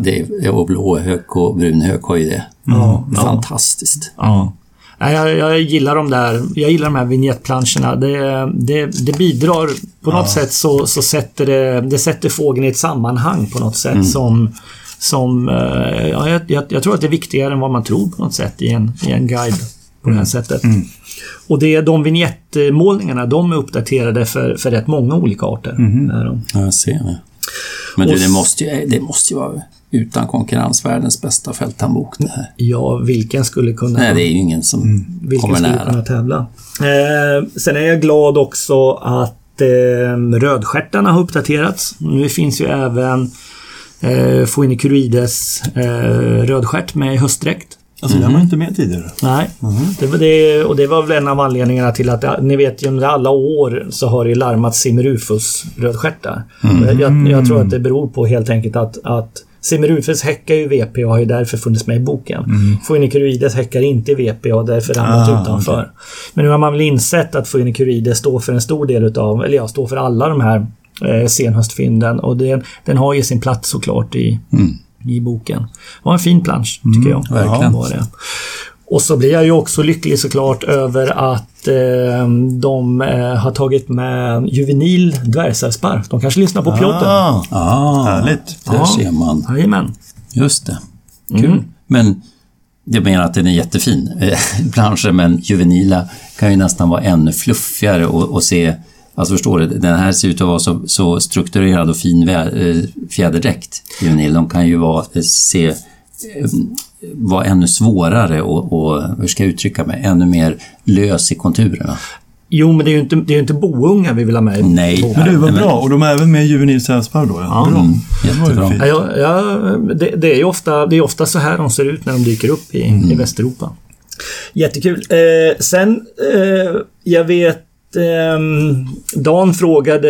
det, och blåhök och brunhök har ju det. Ja, ja. Fantastiskt. Ja. Nej, Jag, jag gillar de där, jag gillar de här vignettplanscherna. Det, det, det bidrar, på något sätt så, så sätter det, det sätter fågeln i ett sammanhang på något sätt som, som eh, ja, jag, jag, jag tror att det är viktigare än vad man tror på något sätt i en, i en guide på det här sättet. Och det, de vignettmålningarna, de är uppdaterade för, för rätt många olika arter. De. Ja, jag ser det. Men du, det måste, ju, det måste ju vara utan konkurrens världens bästa fälthandbok det här. Ja, vilken skulle kunna... Nej, det är ju ingen som Vilka kommer skulle nära. kunna tävla? Eh, sen är jag glad också att eh, rödstjärtarna har uppdaterats. Nu finns ju även eh, Phoenicurides eh, rödstjärt med höstdräkt. Alltså, den var inte med tidigare. Nej, det var det, och det var väl en av anledningarna till att, ni vet ju under alla år så har det larmats Simmerufus rödstjärtar. Jag, jag, jag tror att det beror på helt enkelt att, att Simmerufus häckar ju VP och har ju därför funnits med i boken. Mm. Phoenicurides häckar inte i VP och har därför ramlat Ah, utanför. Men nu har man väl insett att Phoenicurides står för en stor del utav, eller ja, står för alla de här eh, senhöstfynden och den, den har ju sin plats såklart i, i boken. Det var en fin plansch, tycker jag. verkligen. Var det. Och så blir jag ju också lycklig såklart över att eh, de eh, har tagit med juvenil dvärgsarpsparv. De kanske lyssnar på Piotr. Ah, Ah, Härligt. Där Ja. ser man. Jajamän. Just det. Kul. Men jag menar att den är jättefin, eh, *laughs* planschen, men juvenila kan ju nästan vara ännu fluffigare och, och se Alltså förstår du, den här ser ut att vara så, så strukturerad och fin eh, fjäderdräkt, juvenil. De kan ju vara, eh, se, eh, vara ännu svårare och, och, hur ska jag uttrycka mig, ännu mer lös i konturerna. Jo, men det är ju inte, det är inte boungar vi vill ha med. Nej. Men du, men- bra. Och de är även med i juvenil sällsparv då? Ja. Bra. Mm, var jättebra. Ja, ja, det, det är ju ofta, det är ofta så här de ser ut när de dyker upp i, i Västeuropa. Jättekul. Eh, sen, eh, jag vet Ehm, Dan frågade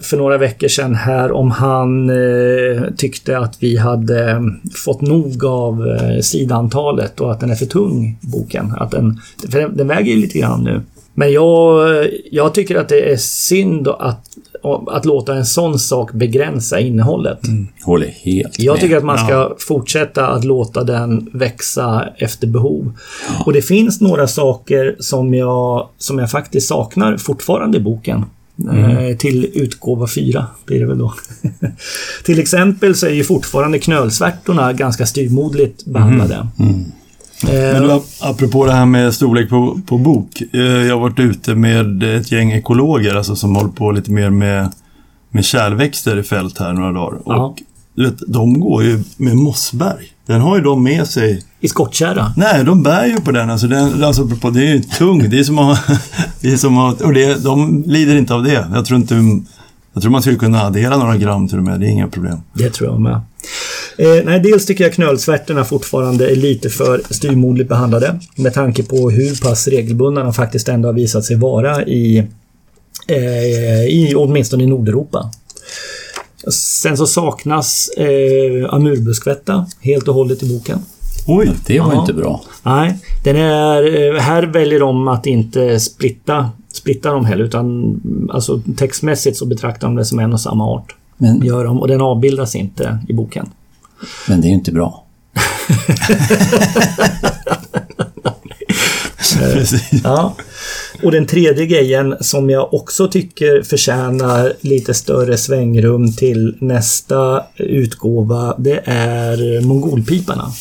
för några veckor sedan här om han eh, tyckte att vi hade ehm, fått nog av eh, sidantalet och att den är för tung, boken. Att den, för den, den väger ju lite grann nu. Men jag, jag tycker att det är synd att, att låta en sån sak begränsa innehållet. Håller helt Jag med. tycker att man ska fortsätta att låta den växa efter behov. Och det finns några saker som jag, som jag faktiskt saknar fortfarande i boken. Eh, till utgåva 4 blir det väl då. *laughs* till exempel så är ju fortfarande knölsvärtorna ganska styrmodligt behandlade. Eh, Men du, ap- apropå det här med storlek på, på bok. eh, Jag har varit ute med ett gäng ekologer alltså, som håller på lite mer med, med kärlväxter i fält här några dagar. Ja. Och vet, de går ju med mossberg. Den har ju de med sig. I skottkärra. Nej, de bär ju på den. Alltså, den alltså, apropå, det är ju tung. Det är som att... *laughs* Det är som att och det, de lider inte av det. Jag tror inte... Jag tror man skulle kunna addera några gram till och med. Det är inga problem. Det tror jag med. Eh, nej, dels tycker jag knölsvärtorna fortfarande är lite för styrmodligt behandlade. Med tanke på hur pass regelbundna de faktiskt ändå har visat sig vara i, eh, i åtminstone i Nordeuropa. Sen så saknas eh, amurbuskvätta helt och hållet i boken. Oj! Det var Ja. inte bra. Nej, den är, eh, här väljer de att inte splitta, splitta dem heller utan alltså textmässigt så betraktar de det som en och samma art. Men, Gör de, och den avbildas inte i boken. Men det är ju inte bra. Precis. *laughs* Ja. Och den tredje grejen som jag också tycker förtjänar lite större svängrum till nästa utgåva, det är mongolpiparna.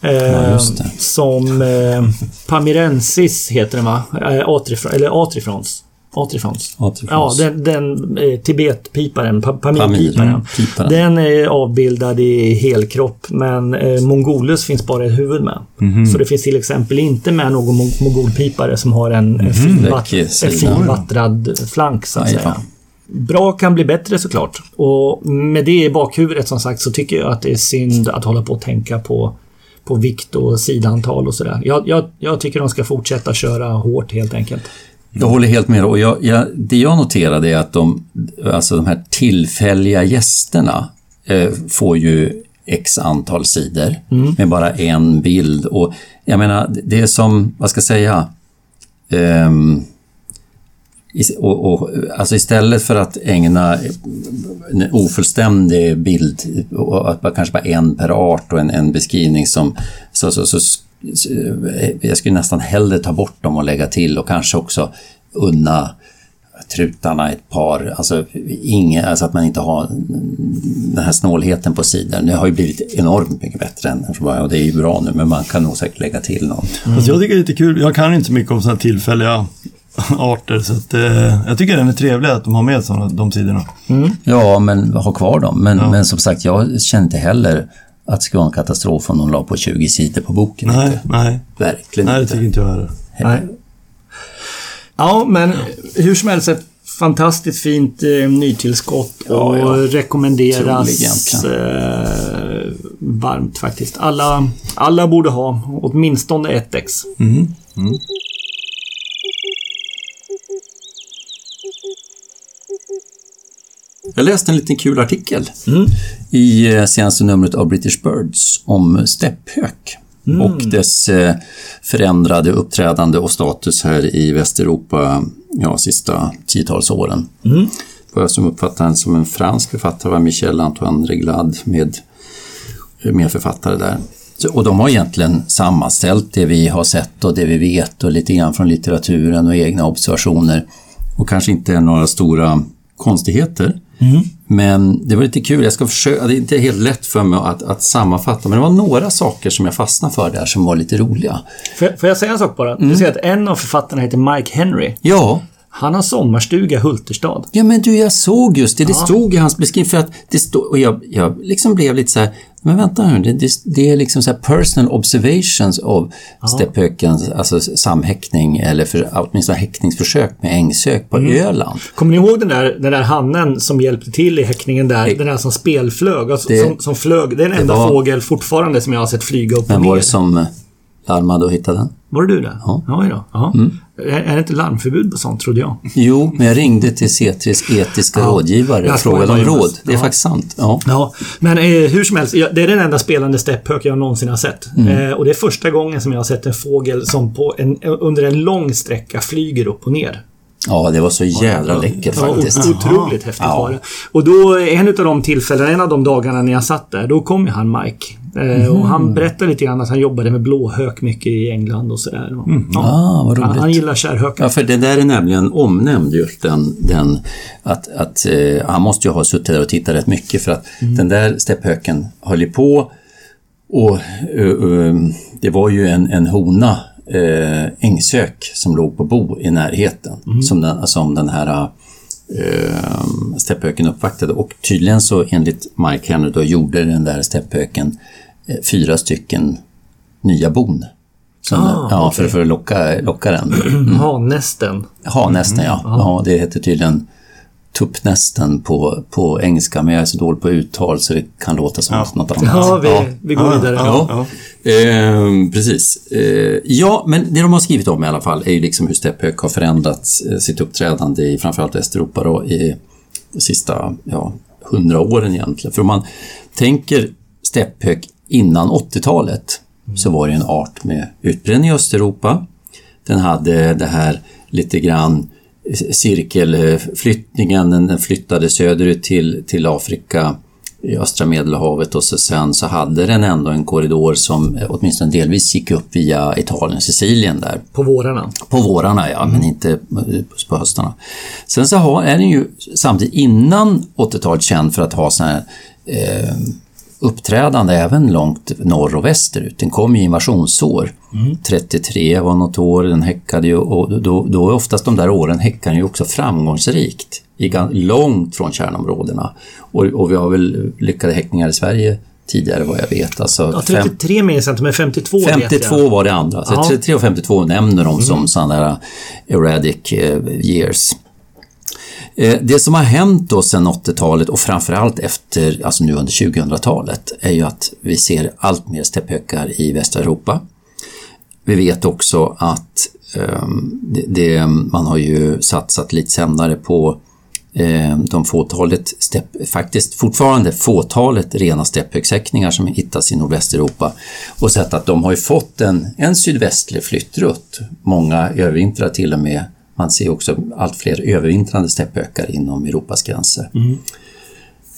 Eh, just det. Som eh, Pamirensis heter den va? Eh, Atrifr- eller Atrifrons. Atrifrons. Atrifrons. Ja, den, den eh, Tibetpiparen, pa, Pamirpiparen. Pamir. Den är avbildad i helkropp men eh, Mongolus finns bara ett huvud med. Så det finns till exempel inte med någon mo- mongolpipare som har en, en sida. finvattrad flank så att Aj, säga. fan. Bra kan bli bättre såklart. Och med det i bakhuvudet som sagt så tycker jag att det är synd att hålla på och tänka på på vikt och sidantal och sådär. Jag, jag, jag tycker de ska fortsätta köra hårt helt enkelt. Jag håller helt med. Och jag, jag, det jag noterade är att de, alltså de här tillfälliga gästerna eh, får ju x antal sidor mm. med bara en bild. Och jag menar, det är som, vad ska jag säga, um, och, och, alltså istället för att ägna en ofullständig bild, och kanske bara en per art och en, en beskrivning som... Så, så, så, jag skulle nästan hellre ta bort dem och lägga till och kanske också unna trutarna ett par, alltså, inga, alltså att man inte har den här snålheten på sidan. Det har ju blivit enormt mycket bättre än från början och det är ju bra nu men man kan nog säkert lägga till något. Mm. Alltså jag tycker det är lite kul, jag kan inte så mycket om sådana tillfälliga *laughs* arter så att, eh, jag tycker den är trevlig att de har med sådana, de sidorna. Mm. Ja, men ha kvar dem. Men, ja. men som sagt, jag känner inte heller att det skulle vara en katastrof om de la på 20 sidor på boken. Nej, inte. nej. Verkligen Nej, det tycker inte jag heller. Nej. Ja, men hur som helst ett fantastiskt fint eh, nytillskott och ja, rekommenderas eh, varmt faktiskt. Alla, alla borde ha åtminstone ett ex. Mm. Mm. Jag läste en liten kul artikel mm. i eh, senaste numret av British Birds om stepphök mm. och dess eh, förändrade uppträdande och status här i Västeuropa ja, sista tiotals åren. Mm. Jag som uppfattar den som en fransk författare var Michel Antoine Reglade med eh, medförfattare där. Och de har egentligen sammanställt det vi har sett och det vi vet och lite grann från litteraturen och egna observationer. Och kanske inte några stora konstigheter. Mm. Men det var lite kul, jag ska försöka, det är inte helt lätt för mig att, att sammanfatta, men det var några saker som jag fastnade för där som var lite roliga. Får, får jag säga en sak bara? Mm. Du säger att en av författarna heter Mike Henry. Ja. Han har sommarstuga Hulterstad. Ja men du, jag såg just det. Det ja. stod i hans beskrivning. För att det stod, och jag, jag liksom blev lite så här, men vänta nu, det, det, det är liksom så personal observations av stepphökens alltså samhäckning eller för, åtminstone häckningsförsök med ängsök på mm. Öland. Kommer ni ihåg den där, den där hannen som hjälpte till i häckningen där? Det, den där som spelflög, alltså, det, som, som flög. Det är den enda var, fågel fortfarande som jag har sett flyga upp och ner. Men var det som larmade och hittade den? Var det du det? Ja. Ja, ja. Mm. Är det inte larmförbud på sånt, trodde jag? Jo, men jag ringde till C3s etiska ja. rådgivare och frågade om råd. Det är ja. faktiskt sant. Ja. ja. Men eh, hur som helst, det är den enda spelande stepphök jag någonsin har sett. Mm. Eh, och det är första gången som jag har sett en fågel som på en, under en lång sträcka flyger upp och ner. Ja, det var så jädra ja, läckert faktiskt. Otroligt häftigt ja. var det. Och då, en av de tillfällena, en av de dagarna när jag satt där, då kom ju han Mike. Mm. Och han berättade lite grann att han jobbade med blåhök mycket i England och sådär. Mm. Ja, ah, vad roligt. Han, han gillar kärrhökar. Ja, för det där är nämligen omnämnd just den, den att, att eh, han måste ju ha suttit där och tittat rätt mycket för att mm. den där stepphöken höll ju på och uh, uh, det var ju en, en hona eh, ängsök som låg på bo i närheten mm. som, den, som den här eh, stepphöken uppvaktade. Och tydligen så enligt Mike Henry då gjorde den där stepphöken eh, fyra stycken nya bon. Som, ah, ja, okay. för, för att locka, locka den. *clears throat* Mm. Hanästen. Hanästen, ja. Mm. ja. Det heter tydligen tuppnästen på, på engelska, men jag är så dålig på uttal så det kan låta som ja. något annat. Ja, vi, ja. vi går vidare. Ja, eh, precis. Eh, ja, men det de har skrivit om i alla fall är ju liksom hur stepphök har förändrat eh, sitt uppträdande i framförallt Västeuropa då, i de sista ja, hundra åren egentligen. För om man tänker stepphök innan 80-talet mm. så var det en art med utbredning i Östeuropa. Den hade det här lite grann cirkelflyttningen, den flyttade söderut till, till Afrika i östra medelhavet och så sen så hade den ändå en korridor som åtminstone delvis gick upp via Italien, Sicilien där. På vårarna? På vårarna ja, mm. men inte på höstarna. Sen så har, är den ju samtidigt innan 80-talet känd för att ha sådana här eh, uppträdande även långt norr och västerut. Den kom i invasionsår. Mm. 33 var något år, den häckade ju och då, då är oftast de där åren häckar ju också framgångsrikt. I, långt från kärnområdena. Och, och vi har väl lyckade häckningar i Sverige tidigare vad jag vet. Alltså ja, 33 minns jag inte, men 52 52 vet jag. var det andra. Så 33 och 52 nämner de mm. som sådana där erratic eh, years. Eh, det som har hänt då sedan 80-talet och framförallt efter, alltså nu under 2000-talet, är ju att vi ser allt mer stepphökar i västra Europa. Vi vet också att ehm, det, det, man har ju satsat lite sämre på ehm, de fåtalet, stepp, faktiskt fortfarande fåtalet rena stepphögsäckningar som hittas i nordvästeuropa och sett att de har ju fått en, en sydvästlig flyttrutt. Många övervintrar till och med man ser också allt fler övervintrande steppökar inom Europas gränser. Mm.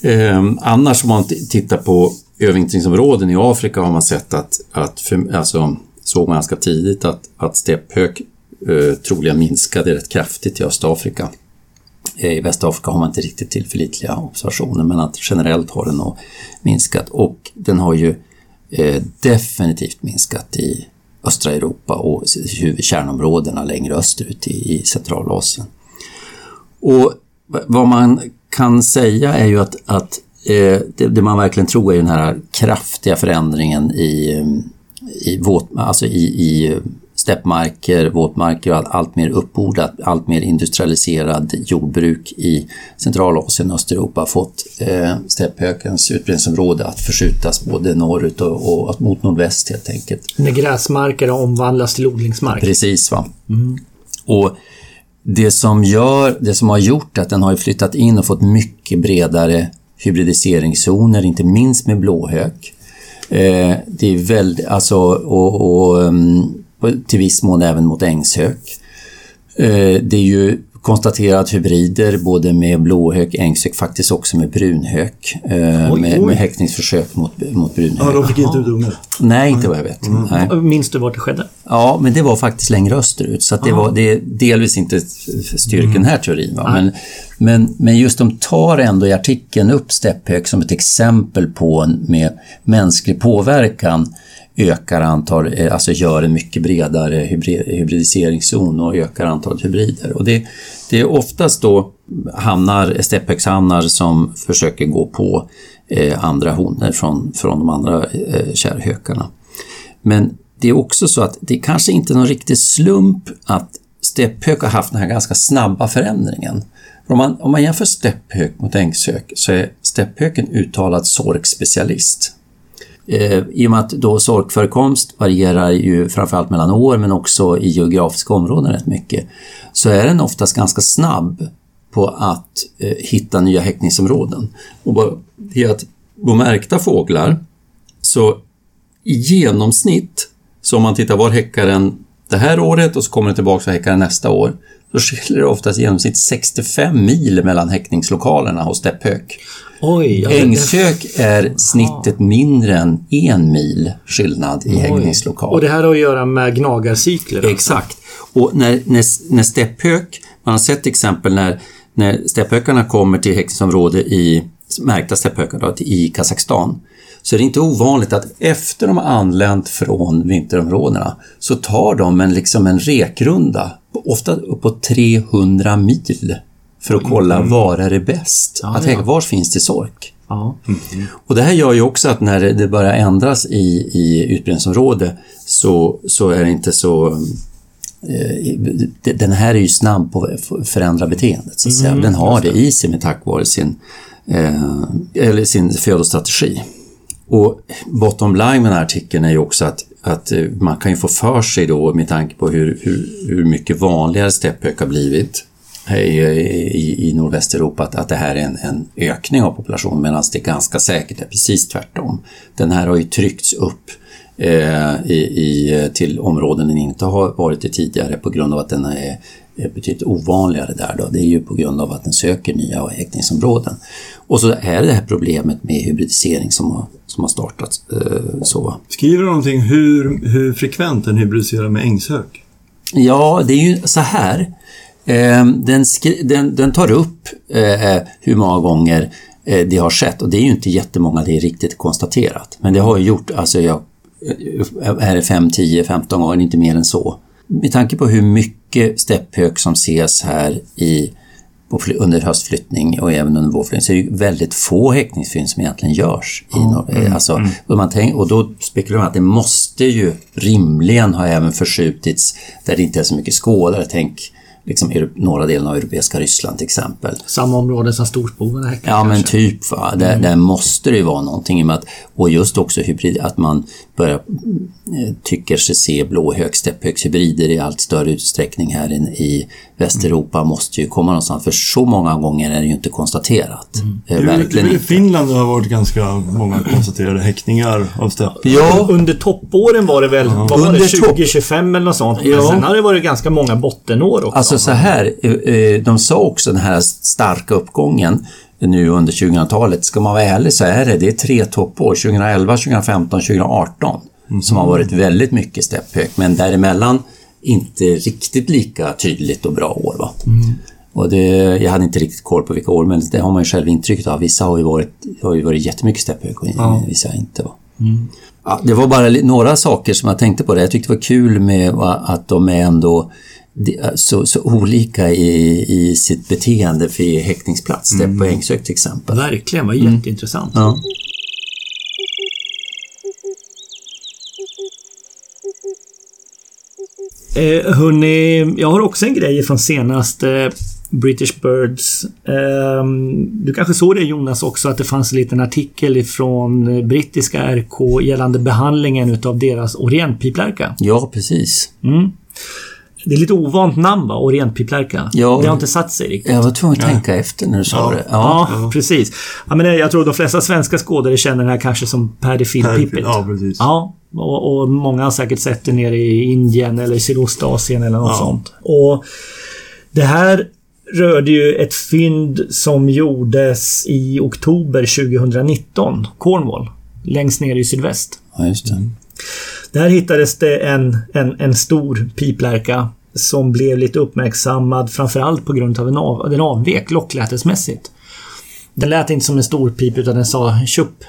Eh, annars om man tittar på övervintringsområden i Afrika har man sett att, att för, alltså, såg man ganska tidigt att, att stepphök eh, troligen minskade rätt kraftigt i Östafrika. Eh, I Västafrika har man inte riktigt tillförlitliga observationer men att generellt har den nog minskat och den har ju eh, definitivt minskat i östra Europa och kärnområdena längre österut i, i Centralasien. Och vad man kan säga är ju att, att eh, det, det, man verkligen tror är den här kraftiga förändringen i, i, våt, alltså i, i steppmarker, våtmarker och allt mer uppodlat, allt mer industrialiserad jordbruk i Centralasien och Östeuropa fått eh, stepphökens utbredningsområde att förskjutas både norrut och, och, mot nordväst helt enkelt. När gräsmarker har omvandlats till odlingsmark? Precis. va. Mm. Och det som, gör, det som har gjort att den har flyttat in och fått mycket bredare hybridiseringszoner, inte minst med blåhök. Eh, det är väldigt, alltså, och, och um, till viss mån även mot ängshök. Eh, det är ju konstaterat hybrider både med blåhök, ängshök, faktiskt också med brunhök. Eh, oj, med, oj. med häckningsförsök mot, mot brunhök. Ja, de fick inte ut ungar? Nej, inte vad jag vet. Mm. Nej. Minns du vart det skedde? Ja, men det var faktiskt längre österut. Så det, var, det är delvis inte styrken mm. här teorin. Va? Men, men, men just de tar ändå i artikeln upp stepphök som ett exempel på en med mänsklig påverkan ökar antal, eh, alltså gör en mycket bredare hybridiseringszon och ökar antalet hybrider. Och det, det är oftast då hamnar, stepphögshannar som försöker gå på eh, andra honor från, från de andra eh, kärrhökarna. Men det är också så att det kanske inte är någon riktig slump att stepphök har haft den här ganska snabba förändringen. Om man, om man jämför stepphök mot ängshök så är stepphöken uttalad sorkspecialist. Eh, I och med att då sorkförekomst varierar ju framförallt mellan år men också i geografiska områden rätt mycket, så är den oftast ganska snabb på att eh, hitta nya häckningsområden. Och det att på märkta fåglar, så i genomsnitt, så om man tittar var häckar den det här året och så kommer den tillbaka och häckar den nästa år, så skiljer det oftast i genomsnitt 65 mil mellan häckningslokalerna hos. Oj, ja, Ängshök är snittet mindre än en mil skillnad i hängningslokal. Och det här har att göra med gnagarcykler? Alltså. Exakt. Och när, när, när stepphök, man har sett exempel när, när stepphökarna kommer till häckningsområde i märkta stepphökar i Kazakstan så är det inte ovanligt att efter de har anlänt från vinterområdena så tar de en, liksom en rekrunda, ofta uppåt 300 mil för att kolla mm. var är det bäst? Ja, att ja. var finns det sork? Ja. Mm. Och det här gör ju också att när det börjar ändras i, i utbredningsområde så, så är det inte så eh, den här är ju snabb på att förändra beteendet. Så att säga. Mm, den har det i sig med tack vare sin, eh, eller sin födostrategi. Och bottom line med den här artikeln är ju också att, att eh, man kan ju få för sig då med tanke på hur, hur, hur mycket vanligare stepphök har blivit eh, i, i, i Nordvästeuropa att, att det här är en, en ökning av populationen medan det ganska säkert är precis tvärtom. Den här har ju tryckts upp eh, i, i, till områden den inte har varit i tidigare på grund av att den är betydligt ovanligare där. Då. Det är ju på grund av att den söker nya häckningsområden. Och så är det det här problemet med hybridisering som har, som har startat. Eh, så. Skriver du någonting hur, hur frekvent den hybridiserar med ängshök? Ja, det är ju så här. Ehm, den, den, den, tar upp eh, hur många gånger eh, det har skett och det är ju inte jättemånga det är riktigt konstaterat. Men det har ju gjort, alltså jag, eh, är det 5, 10, 15 gånger, inte mer än så. Med tanke på hur mycket stepphök som ses här i, under höstflyttning och även under vårflyttning så är det väldigt få häckningsfynd som egentligen görs. I mm, alltså, mm. Och, man tänk, och då spekulerar man att det måste ju rimligen ha även förskjutits där det inte är så mycket skådare. Tänk liksom, norra delen av europeiska Ryssland till exempel. Samma område som storspoven häckar Ja, kanske. men typ. Va? Där, Mm. där måste det ju vara någonting. i och med att, och just också hybrid, att man börjar, eh, tycker sig se blå högstepphögshybrider i allt större utsträckning här in, i Västeuropa måste ju komma någonstans. För så många gånger är det ju inte konstaterat. Eh, Det Verkligen det är väl I. Finland det har varit ganska många konstaterade häckningar av stepp. Ja, Under toppåren var det väl, vad var det, Under topp- 2025 eller något sånt. Men Ja. sen har det varit ganska många bottenår också. Alltså så här, eh, eh, de sa också den här starka uppgången nu under 2000-talet. Ska man vara ärlig så är det, det är tre toppår, 2011, 2015, 2018 som har varit väldigt mycket stepphög. Men däremellan inte riktigt lika tydligt och bra år. Va? Och det, jag hade inte riktigt koll på vilka år, men det har man ju själv intrycket av. Vissa har ju varit, har ju varit jättemycket stepphög och vissa inte. Va? Ja, det var bara några saker som jag tänkte på det. Jag tyckte det var kul med att de är ändå så, så olika i, i sitt beteende för häktningsplats. Mm. på Ängsök till exempel. Verkligen, var jätteintressant. Ja. Eh, hörni, jag har också en grej från senaste British Birds. Eh, du kanske såg det Jonas också att det fanns en liten artikel ifrån eh, brittiska RK gällande behandlingen utav deras orientpiplärka. ja, precis. Mm. Det är lite ovant namn va? Orientpiplärka. Ja. Det har inte satt sig riktigt. Jag var tvungen att tänka efter när du sa det. Ja. Ja, precis. Ja, men jag tror de flesta svenska skådare känner det här kanske som Paddy Per- Pippet. Ja, precis. Ja, och, och många har säkert sett det nere i Indien eller Sydostasien eller något Ja. sånt. Och det här rörde ju ett fynd som gjordes i oktober 2019. Cornwall. Längst ner i sydväst. ja, just det. Där hittades det en, en, en stor piplärka som blev lite uppmärksammad framförallt på grund av en av, den avvek locklätesmässigt. Den lät inte som en stor pip utan den sa tjupp.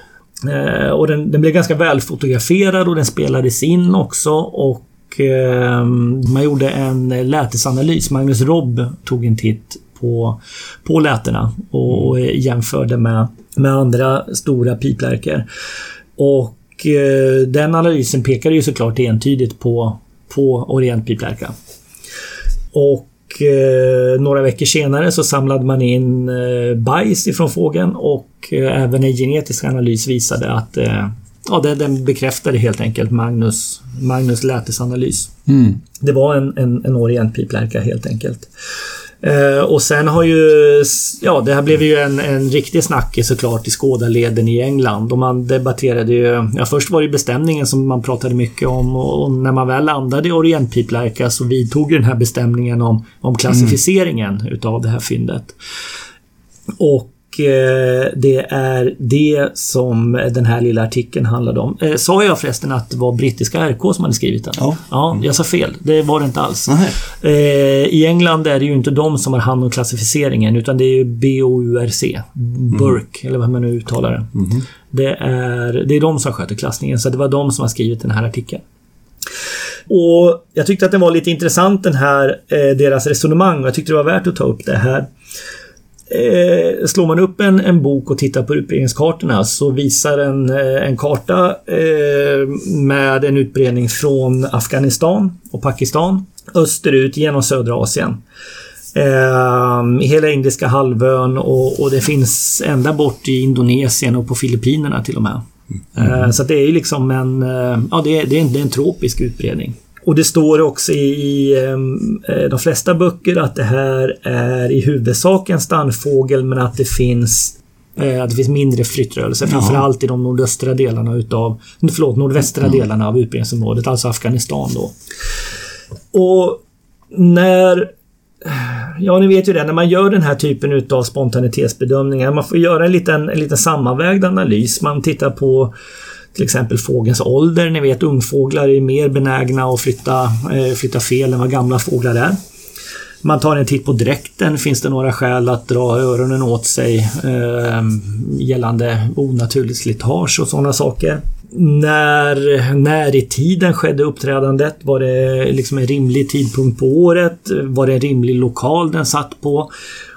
Eh, och den, den blev ganska väl fotograferad och den spelades in också och eh, man gjorde en lätesanalys. Magnus Robb tog en titt på, på lätena och, och jämförde med, med andra stora piplärkor. Och eh, den analysen pekade ju såklart entydigt på, på orientpiplärka. Och eh, några veckor senare så samlade man in eh, bajs ifrån fågeln och eh, även en genetisk analys visade att eh, ja, den, den bekräftade helt enkelt Magnus, Magnus lätesanalys. Mm. Det var en, en, en orientpiplärka helt enkelt. Eh, och sen har ju... Ja, det här blev ju en, en riktig snackis såklart i skådarleden i England. Och man debatterade ju... Ja, först var det ju bestämningen som man pratade mycket om och, och när man väl landade i orientpiplärka så vidtog ju den här bestämningen om, om klassificeringen utav det här fyndet. Och det är det som den här lilla artikeln handlade om. Eh, sa jag förresten att det var brittiska RK som hade skrivit den? Ja. Ja, jag sa fel. Det var det inte alls. Eh, I England är det ju inte de som har hand om klassificeringen utan det är ju BOURC. Burke, eller vad man nu uttalar det. Det, är, det är de som sköter klassningen, så det var de som har skrivit den här artikeln. Och Jag tyckte att den var lite intressant den här, eh, deras resonemang och jag tyckte det var värt att ta upp det här. Eh, slår man upp en, en bok och tittar på utbredningskartorna så visar en, eh, en karta eh, med en utbredning från Afghanistan och Pakistan österut genom södra Asien. Eh, hela Indiska halvön och, och det finns ända bort i Indonesien och på Filippinerna till och med. Eh, så det är ju liksom en, eh, ja, det är, det, är en, det är en tropisk utbredning. Och det står också i, i eh, de flesta böcker att det här är i huvudsak en stannfågel men att det finns eh, att det finns mindre flyttrörelser, framförallt i de nordöstra delarna utav, förlåt, nordvästra delarna av utbredningsområdet, alltså Afghanistan då. Och när Ja, ni vet ju det. När man gör den här typen utav spontanitetsbedömningar. Man får göra en liten, en liten sammanvägd analys. Man tittar på till exempel fågelns ålder. Ni vet ungfåglar är mer benägna att flytta, eh, flytta fel än vad gamla fåglar är. Man tar en titt på dräkten. Finns det några skäl att dra öronen åt sig eh, gällande onaturligt slitage och sådana saker? När, när i tiden skedde uppträdandet? Var det liksom en rimlig tidpunkt på året? Var det en rimlig lokal den satt på?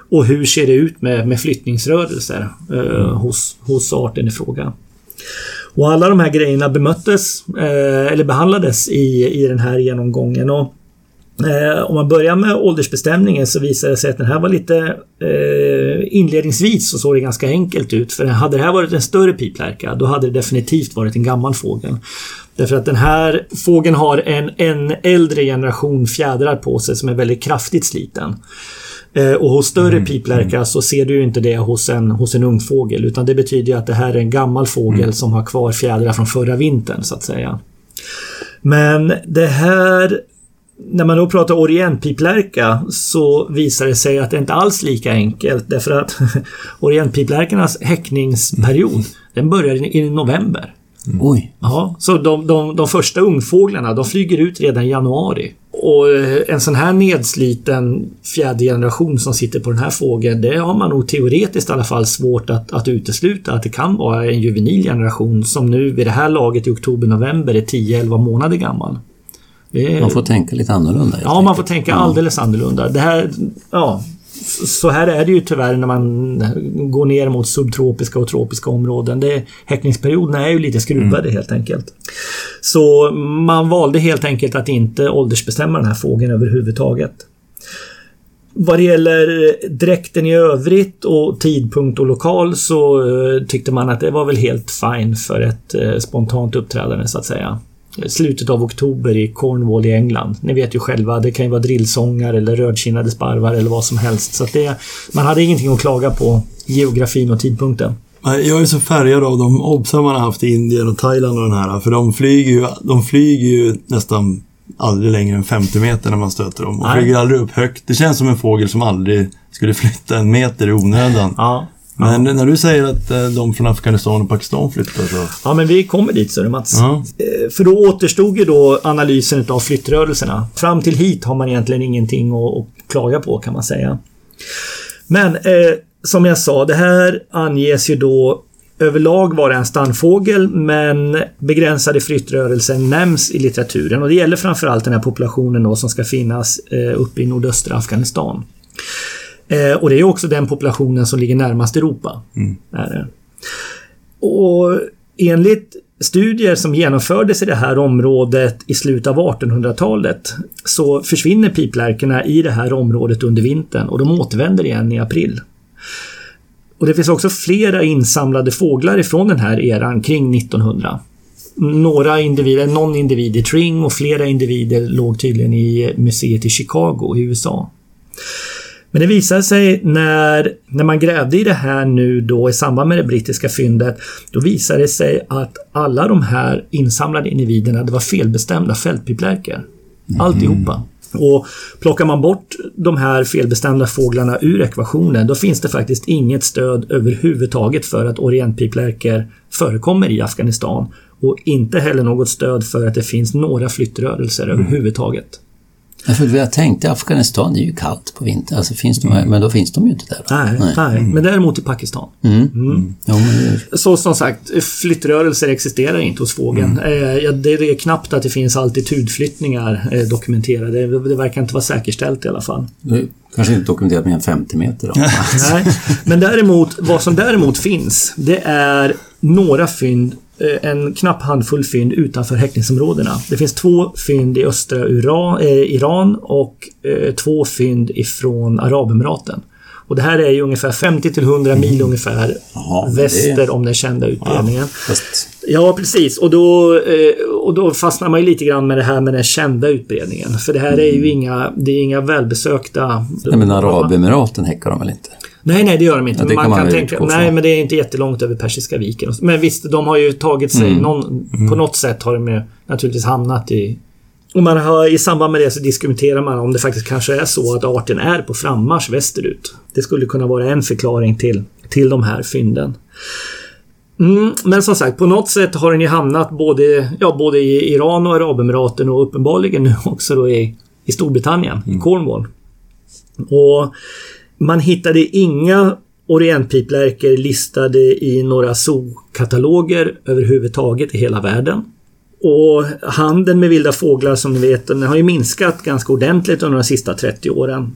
Och hur ser det ut med, med flyttningsrörelser eh, hos, hos arten i fråga? Och alla de här grejerna bemöttes, eh, eller behandlades i, i den här genomgången. Och Eh, om man börjar med åldersbestämningen så visar det sig att den här var lite... Eh, inledningsvis så såg det ganska enkelt ut. För hade det här varit en större piplärka, då hade det definitivt varit en gammal fågel. Därför att den här fågeln har en, en äldre generation fjädrar på sig som är väldigt kraftigt sliten. Eh, och hos större mm. piplärka så ser du inte det hos en, hos en ung fågel utan det betyder att det här är en gammal fågel mm. som har kvar fjädrar från förra vintern så att säga. Men det här när man då pratar orientpiplärka så visar det sig att det inte alls är lika enkelt därför att *laughs* orientpiplärkarnas häckningsperiod den börjar i november. Mm. Oj! Ja, så de, de, de första ungfåglarna de flyger ut redan i januari. Och eh, en sån här nedsliten fjärde generation som sitter på den här fågeln, det har man nog teoretiskt i alla fall svårt att, att utesluta att det kan vara en juvenil generation som nu vid det här laget i oktober-november är 10-11 månader gammal. Är... Man får tänka lite annorlunda. Ja, man får tänka alldeles annorlunda. Det här, ja, så här är det ju tyvärr när man går ner mot subtropiska och tropiska områden. Det, häckningsperioderna är ju lite skruvade mm. helt enkelt. Så man valde helt enkelt att inte åldersbestämma den här fågeln överhuvudtaget. Vad det gäller dräkten i övrigt och tidpunkt och lokal så eh, tyckte man att det var väl helt fine för ett eh, spontant uppträdande så att säga slutet av oktober i Cornwall i England. Ni vet ju själva, det kan ju vara drillsångar eller rödkinnade sparvar eller vad som helst. Så det, man hade ingenting att klaga på geografin och tidpunkten. Jag är så färgad av de obsar man har haft i Indien och Thailand och den här. För de flyger ju, de flyger ju nästan aldrig längre än 50 meter när man stöter dem. Och Nej. flyger aldrig upp högt. Det känns som en fågel som aldrig skulle flytta en meter i onödan. Ja. Men när du säger att eh, de från Afghanistan och Pakistan flyttar så... Ja, men vi kommer dit så Mats. Ja. Eh, för då återstod ju då analysen av flyttrörelserna. Fram till hit har man egentligen ingenting att, klaga på kan man säga. Men eh, som jag sa, det här anges ju då överlag vara en stannfågel men begränsade flyttrörelser nämns i litteraturen och det gäller framförallt den här populationen då som ska finnas eh, uppe i nordöstra Afghanistan. Eh, och det är också den populationen som ligger närmast Europa. Mm. Och enligt studier som genomfördes i det här området i slutet av 1800-talet så försvinner piplärkorna i det här området under vintern och de återvänder igen i april. Och det finns också flera insamlade fåglar ifrån den här eran kring 1900. Några individer, någon individ i Tring och flera individer låg tydligen i museet i Chicago i USA. Men det visade sig när, när man grävde i det här nu då i samband med det brittiska fyndet, då visade det sig att alla de här insamlade individerna, det var felbestämda fältpiplärkor. Mm. Alltihopa. Och plockar man bort de här felbestämda fåglarna ur ekvationen, då finns det faktiskt inget stöd överhuvudtaget för att orientpiplärkor förekommer i Afghanistan. Och inte heller något stöd för att det finns några flyttrörelser mm. överhuvudtaget. För jag tänkte Afghanistan det är ju kallt på vintern, alltså finns de, mm. men då finns de ju inte där. Nej, nej. nej. Mm. men däremot i Pakistan. Mm. Mm. Ja, men... Så som sagt, flyttrörelser existerar inte hos fågeln. Mm. Eh, det är knappt att det finns altitudflyttningar eh, dokumenterade. Det verkar inte vara säkerställt i alla fall. Kanske inte dokumenterat mer än 50 meter då. *laughs* nej, men däremot, vad som däremot finns, det är några fynd en knapp handfull fynd utanför häckningsområdena. Det finns två fynd i östra Ura, eh, Iran och eh, två fynd ifrån Arabemiraten. Och det här är ju ungefär 50 till 100 mil mm. ungefär Aha, väster det... om den kända utbredningen. Ja, ja, precis. Och då, eh, och då fastnar man ju lite grann med det här med den kända utbredningen. För det här är ju mm. inga, det är inga välbesökta... Nej, men Arabemiraten häckar de väl inte? Nej, nej, det gör de inte. Ja, man, man kan tänka, nej, men det är inte jättelångt över Persiska viken. Men visst, de har ju tagit sig mm. någon... Mm. På något sätt har de ju naturligtvis hamnat i... Och man har, I samband med det så diskuterar man om det faktiskt kanske är så att arten är på frammarsch västerut. Det skulle kunna vara en förklaring till, till de här fynden. Mm, men som sagt, på något sätt har den ju hamnat både, ja, både i Iran och Arabemiraten och uppenbarligen nu också då i, i Storbritannien, mm. i Cornwall. Och man hittade inga orientpiplärkor listade i några zookataloger överhuvudtaget i hela världen. Och handeln med vilda fåglar som ni vet, den har ju minskat ganska ordentligt under de sista 30 åren.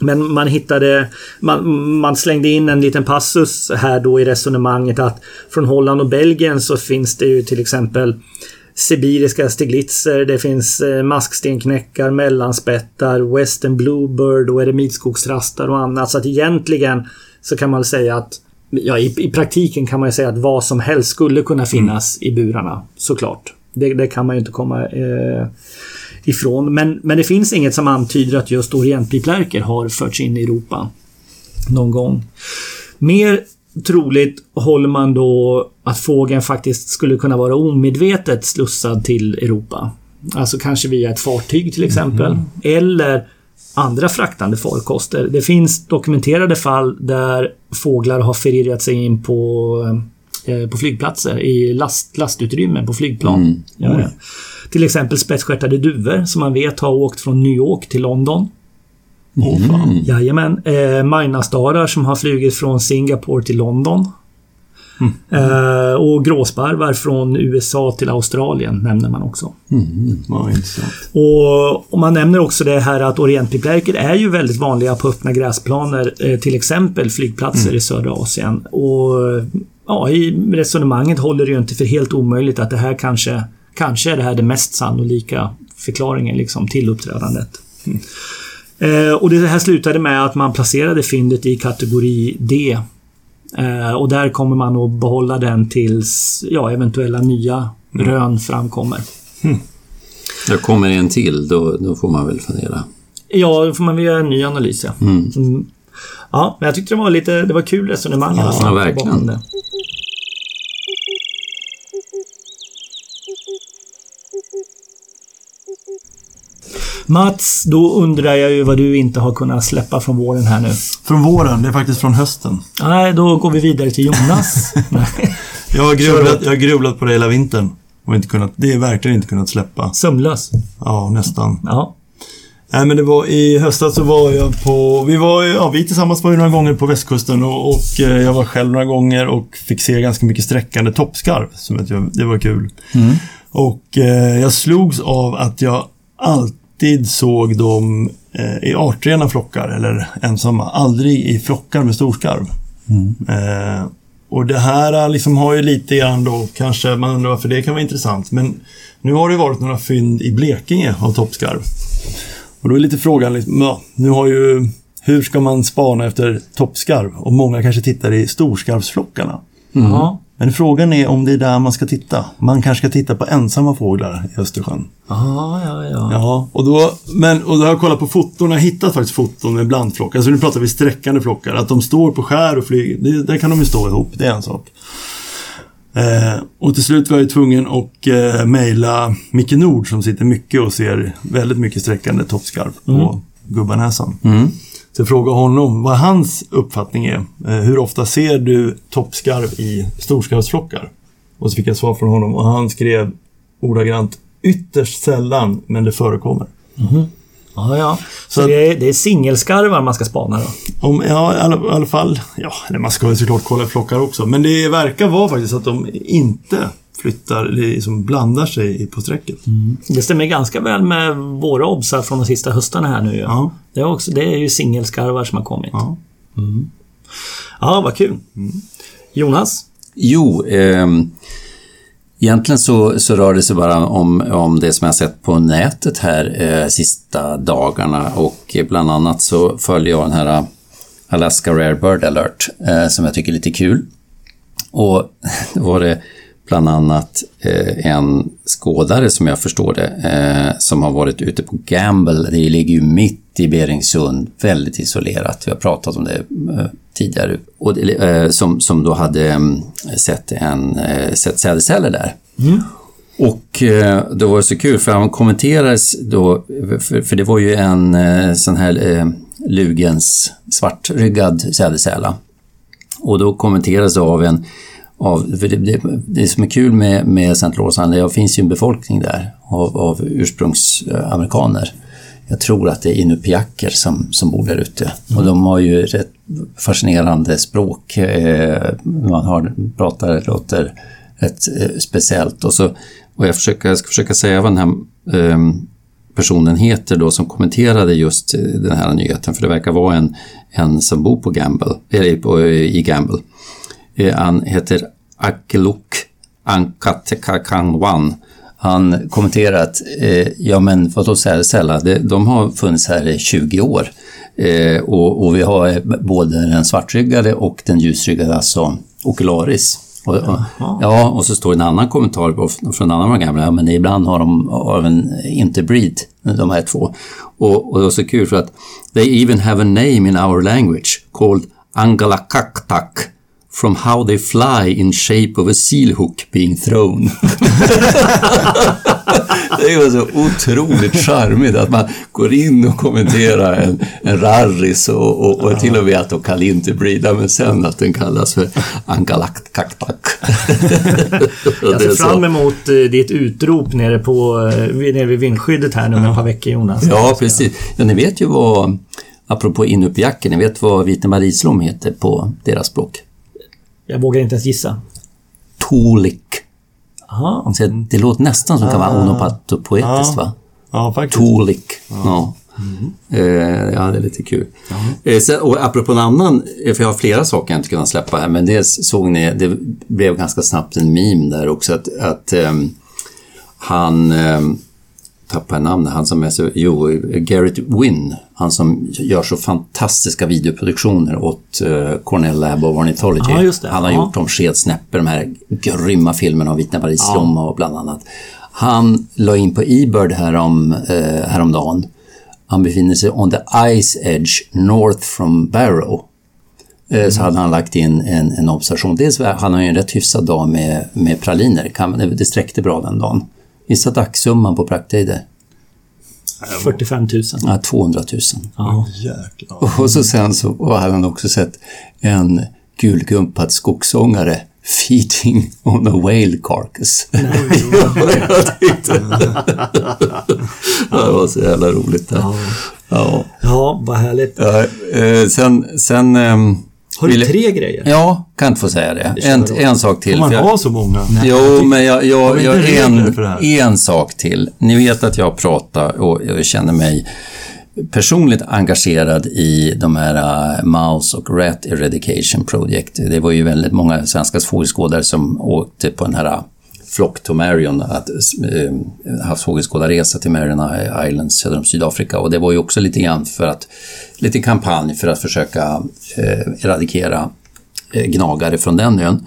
Men man hittade, man, man, slängde in en liten passus här då i resonemanget att från Holland och Belgien så finns det ju till exempel sibiriska stiglitzer, det finns eh, maskstenknäckar, mellanspettar, western bluebird och eremitskogstrastar och annat. Så att egentligen så kan man säga att Ja, i, i praktiken kan man ju säga att vad som helst skulle kunna finnas mm. i burarna. Såklart. Det, det, kan man ju inte komma eh, ifrån. Men, men det finns inget som antyder att just orientpiplärkor har förts in i Europa någon gång. Mer troligt håller man då att fågeln faktiskt skulle kunna vara omedvetet slussad till Europa. Alltså kanske via ett fartyg till exempel. Mm. Eller andra fraktande farkoster. Det finns dokumenterade fall där fåglar har förirrat sig in på, eh, på flygplatser i last, lastutrymmen på flygplan. Mm. Till exempel spetsstjärtade duvor som man vet har åkt från New York till London. Oh, fan. Mm. Jajamän. Eh, Majnastarar som har flugit från Singapore till London. Mm. Eh, och gråsparvar från USA till Australien nämner man också. Mm. Ja, och, och, man nämner också det här att orientpiplärkor är ju väldigt vanliga på öppna gräsplaner, eh, till exempel flygplatser mm. i södra Asien. Och ja, i resonemanget håller det ju inte för helt omöjligt att det här kanske, kanske är det här det mest sannolika förklaringen liksom, till uppträdandet. Mm. Eh, och det här slutade med att man placerade fyndet i kategori D. Eh, och där kommer man att behålla den tills ja, eventuella nya mm. rön framkommer. Mm. Jag kommer en till, då, då får man väl fundera. Ja, då får man väl göra en ny analys. Ja. Mm. Mm. ja, men jag tyckte det var lite det var kul resonemang. Ja, alltså, verkligen. Mats, då undrar jag ju vad du inte har kunnat släppa från våren här nu. Från våren? Det är faktiskt från hösten. Nej, då går vi vidare till Jonas. *laughs* jag, har grubblat, jag har grubblat på det hela vintern. Och inte kunnat, det är verkligen inte kunnat släppa. Sömnlös? Ja, nästan. Ja. Nej, men det var i höstas så var jag på... Vi var ja, vi tillsammans var ju några gånger på västkusten och, och eh, jag var själv några gånger och fick se ganska mycket sträckande toppskarv. Som jag, det var kul. Mm. Och eh, jag slogs av att jag alltid alltid såg dem eh, i artrena flockar eller ensamma. Aldrig i flockar med storskarv. Mm. Eh, och det här liksom har ju lite grann då, kanske man undrar varför det kan vara intressant. Men nu har det varit några fynd i Blekinge av toppskarv. Och då är lite frågan, liksom, ja, nu har ju, hur ska man spana efter toppskarv? Och många kanske tittar i storskarvsflockarna. Mm. Men frågan är om det är där man ska titta. Man kanske ska titta på ensamma fåglar i Östersjön. Ah, ja, ja. ja och, då, men, och då har jag kollat på foton, jag har hittat faktiskt foton med blandflockar. Alltså nu pratar vi sträckande flockar. Att de står på skär och flyger, det, där kan de ju stå ihop, det är en sak. Eh, och till slut var jag tvungen att eh, mejla Micke Nord som sitter mycket och ser väldigt mycket sträckande toppskarv på mm. Gubbanäsan. Mm. Så jag frågade honom vad hans uppfattning är. Eh, hur ofta ser du toppskarv i storskarvsflockar? Och så fick jag svar från honom och han skrev ordagrant ytterst sällan, men det förekommer. Mm. Ja, ja. Så, så det, är, det är singelskarvar man ska spana då? Om, ja, i alla, i alla fall. Ja, man ska såklart kolla flockar också. Men det verkar vara faktiskt att de inte flyttar, liksom blandar sig på strecket. Mm. Det stämmer ganska väl med våra obsar från de sista höstarna här nu. Ja. Det, är också, det är ju singelskarvar som har kommit. Ja, mm. ja vad kul. Mm. Jonas? Jo, eh, egentligen så, så rör det sig bara om, om det som jag sett på nätet här eh, sista dagarna och bland annat så följer jag den här Alaska Rare Bird Alert eh, som jag tycker är lite kul. Och *laughs* då var det bland annat eh, en skådare som jag förstår det, eh, som har varit ute på Gamble. Det ligger ju mitt i Beringsund, väldigt isolerat. Vi har pratat om det eh, tidigare. Och, som, som då hade mm, sett, en, sett sädesceller där. Mm. Och då var det så kul för han kommenterades då, för, för det var ju en sån här Lugens svartryggad sädesärla. Och då kommenterades det av en av, för det, det, det som är kul med, med St. Louis det finns ju en befolkning där av, av ursprungsamerikaner. Jag tror att det är inupiaker som, som bor där ute. Mm. Och de har ju rätt fascinerande språk. Eh, man har, pratar, låter rätt eh, speciellt. Och, så, och jag, försöker, jag ska försöka säga vad den här eh, personen heter då som kommenterade just den här nyheten. För det verkar vara en, en som bor på Gamble, eller i Gamble. Eh, han heter Akeluk Ankatekakanwan Han kommenterar att, eh, ja men vadå sälla, de har funnits här i 20 år. Eh, och, och, vi har både den svartryggade och den ljusryggade, alltså ocularis. Och, och, ja, och så står en annan kommentar från en annan gamla, ja, men ibland har de av en interbreed, de här två. Och, och det var så kul för att they even have a name in our language called Angalakaktak from how they fly in shape of a seal hook being thrown. *laughs* det var så otroligt charmigt att man går in och kommenterar en, en rarris och, och, och till och med att de kan inte brida, men sen att den kallas för Angalaktaktak. *laughs* Jag ser fram emot eh, ditt utrop nere, på, eh, nere vid vindskyddet här nu om ett par veckor Jonas. Ja, precis. Ja, ni vet ju vad, apropå inuppjacken, ni vet vad vite marislom heter på deras språk? Jag vågar inte ens gissa. Tolik. Aha. Det låter nästan som det kan vara ah. onomatopoetiskt va? Ja, faktiskt. Tolik. Ja. Mm. Eh, ja, det är lite kul. Mm. Eh, och apropå en annan, eh, för jag har flera saker jag inte kunnat släppa här, men dels såg ni, det blev ganska snabbt en meme där också, att, att um, han um, tappar namnet, han som är så, jo, Garrett Wynn, han som gör så fantastiska videoproduktioner åt uh, Cornell Lab of Ornithology. Ja, han har ja. gjort om Skedsnäpper, de här grymma filmerna om Vietnam Paris-Lom ja. och bland annat. Han la in på eBird härom, uh, häromdagen. Han befinner sig on the ice edge north from Barrow. Mm. Så hade han lagt in en, en observation. Dels han har ju en rätt hyfsad dag med, med praliner. Det sträckte bra den dagen. Gissa dagssumman på prakttider? 45 000. Ja, 200 000. Ja. Oh, och så sen så hade han också sett en gulgumpad skogssångare Feeding on a whale carcass. Nej, *laughs* det var så jävla roligt. Ja. Ja. ja, vad härligt. Ja, eh, sen, sen um, har du tre grejer? Ja, kan inte få säga det. det en, en sak till. Får man ha så många? Nej, jo, men jag, jag, jag en, en sak till. Ni vet att jag pratar och jag känner mig personligt engagerad i de här uh, Mouse och Rat Eradication Project. Det var ju väldigt många svenska fågelskådare som åkte på den här uh, flock to Marion, att eh, havsfågelskådarresa till Marion Islands söder om Sydafrika. Och det var ju också lite grann för att, lite kampanj för att försöka eh, eradikera eh, gnagare från den ön.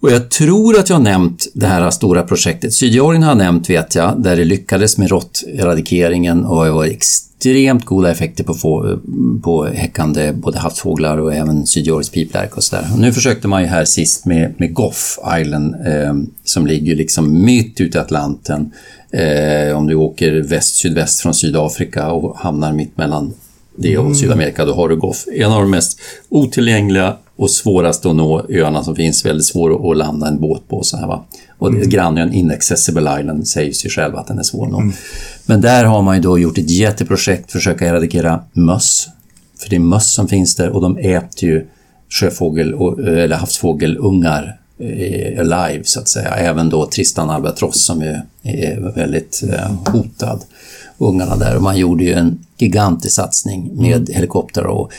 Och jag tror att jag har nämnt det här stora projektet. Sydgeorgien har jag nämnt vet jag, där det lyckades med råtteradikeringen och det var extremt goda effekter på, få, på häckande både havsfåglar och även sydgeorgisk piplärka och sådär. Nu försökte man ju här sist med, med Goff Island eh, som ligger liksom mitt ute i Atlanten. Eh, om du åker väst-sydväst från Sydafrika och hamnar mitt mellan det och mm. Sydamerika, då har du Goff. En av de mest otillgängliga och svåraste att nå öarna som finns. Väldigt svår att landa en båt på. Så här, va? Och mm. grannön Inaccessible Island säger sig själv att den är svår att nå. Mm. Men där har man ju då gjort ett jätteprojekt försöka eradikera möss. För det är möss som finns där och de äter ju sjöfågel eller havsfågelungar eh, alive så att säga. Även då Tristan albatross som är, är väldigt eh, hotad. Ungarna där och man gjorde ju en gigantisk satsning med mm. helikoptrar och,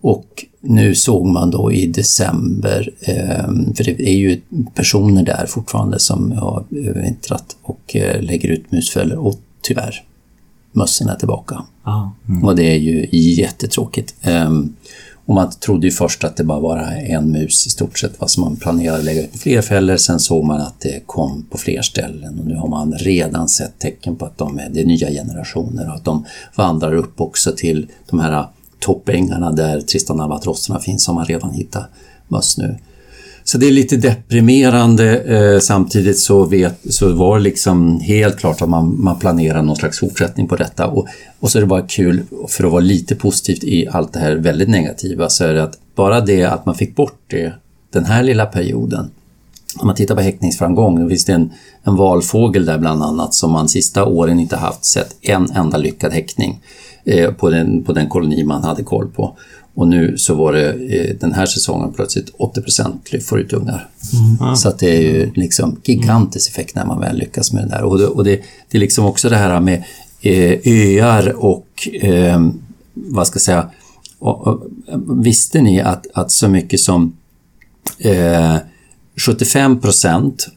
och nu såg man då i december, eh, för det är ju personer där fortfarande som har övervintrat och eh, lägger ut musfällor och tyvärr, mössen är tillbaka. Mm. Och det är ju jättetråkigt. Um, och man trodde ju först att det bara var en mus i stort sett, vad som man planerade att lägga ut fler fällor. Sen såg man att det kom på fler ställen och nu har man redan sett tecken på att de är, det är nya generationer och att de vandrar upp också till de här toppängarna där Tristan albatrosserna finns har man redan hittat möss nu. Så det är lite deprimerande. Eh, samtidigt så, vet, så var det liksom helt klart att man, man planerar någon slags fortsättning på detta. Och, och så är det bara kul, för att vara lite positivt i allt det här väldigt negativa, så är det att bara det att man fick bort det den här lilla perioden. Om man tittar på häckningsframgång, då finns det en, en valfågel där bland annat som man sista åren inte haft sett en enda lyckad häckning eh, på, den, på den koloni man hade koll på. Och nu så var det eh, den här säsongen plötsligt 80 får ut ungar. Mm. Så att det är ju liksom gigantisk effekt när man väl lyckas med det där. Och det, och det, det är liksom också det här med eh, öar och eh, vad ska jag säga, och, och, visste ni att, att så mycket som eh, 75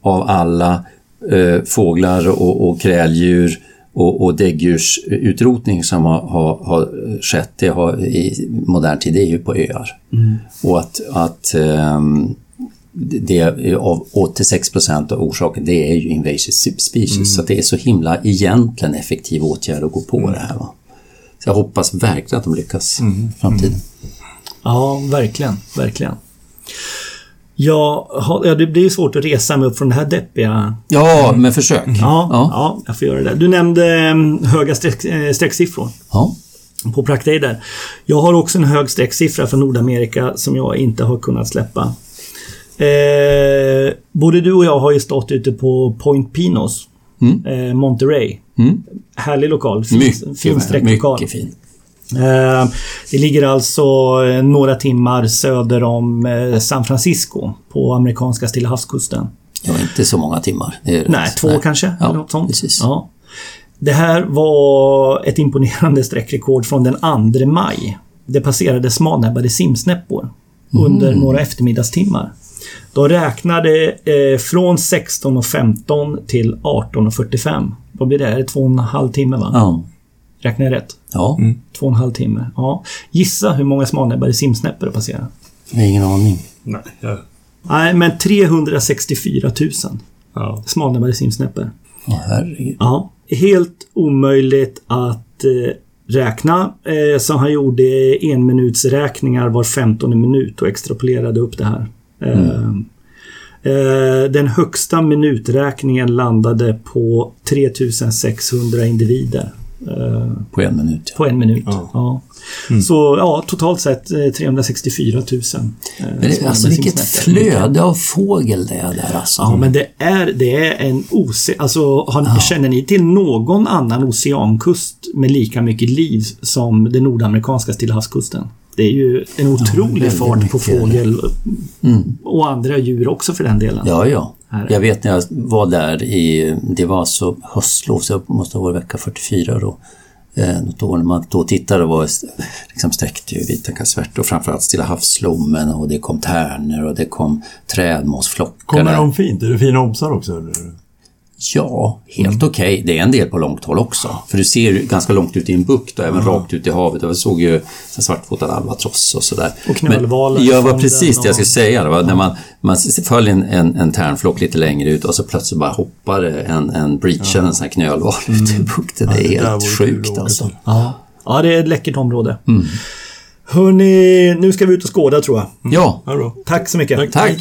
av alla eh, fåglar och, och kräldjur och, och däggdjursutrotning som har, har, har skett det har, i modern tid, det är ju på öar. Och att, att ehm, det av 86 procent av orsaken, det är ju invasive species. Så det är så himla egentligen effektiv åtgärd att gå på det här. Va? Så jag hoppas verkligen att de lyckas i framtiden. Ja, verkligen. Verkligen. Ja, ha- ja, det blir svårt att resa mig upp från det här deppiga... Ja, men försök. Ja, ja. jag får göra det. Du nämnde mm, höga streck, eh, strecksiffror Ja. på Practader. Jag har också en hög strecksiffra från Nordamerika som jag inte har kunnat släppa. Eh, både du och jag har ju stått ute på Point Pinos, eh, Monterey. Mm. Härlig lokal. Fin, Mycket, fin sträcklokal. mycket fin. Eh, Det ligger alltså eh, några timmar söder om eh, San Francisco på amerikanska Stilla havskusten. Ja, inte så många timmar. Nej, rätt. två kanske? Ja, något sånt. precis. Ja. Det här var ett imponerande sträckrekord från den 2 maj. Det passerade smalnäbbade simsnäppor under Mm. några eftermiddagstimmar. De räknade eh, från 16.15 till 18.45. Vad blir det två och en halv timme va? Ja. Räknar jag rätt? ja. Två och en halv timme. Ja. Gissa hur många smalnäbbade simsnäppor det passerar? Har ingen aning. Nej, jag... Nej, men 364 000 Ja. smalnäbbade simsnäppor. Ja, herregud. Ja. Helt omöjligt att eh, räkna. Eh, så han gjorde enminutsräkningar var 15 minut och extrapolerade upp det här. Eh, eh, den högsta minuträkningen landade på 3600 individer. Eh, På en minut. på en minut. Ja. Ja. Så ja, totalt sett eh, 364 000. eh, Men det, alltså vilket flöde av fågel det är där alltså. Ja, men det är, det är en oce... Alltså, har, känner ni till någon annan oceankust med lika mycket liv som den nordamerikanska Stilla havskusten? Det är ju en otrolig väldigt fart på fågel och andra djur också för den delen. Ja, ja. Här. Jag vet när jag var där i, det var så höstlov, så jag måste ha varit vecka 44 då. Eh, något år när man då tittade var liksom sträckte ju vita kassvärtor och framförallt Stilla havslommen och det kom tärnor och det kom trädmåsflockar. Kommer de fint? Är det fina obsar också? Eller? Ja, helt okej. Det är en del på långt håll också. För du ser ganska långt ut i en bukt och även rakt ut i havet. Jag såg ju en svartfotad albatross och sådär. Och knölvalar Men- Ja, var precis det jag skulle säga. Var när man, man följer en, en, en tärnflock lite längre ut och så plötsligt bara hoppar en, en breach eller en sån här knölval ut i bukten. Det är Ja, det helt sjukt alltså. Ja. ja, det är ett läckert område. Hörni, nu ska vi ut och skåda tror jag. Ja, Ja. Tack så mycket. tack.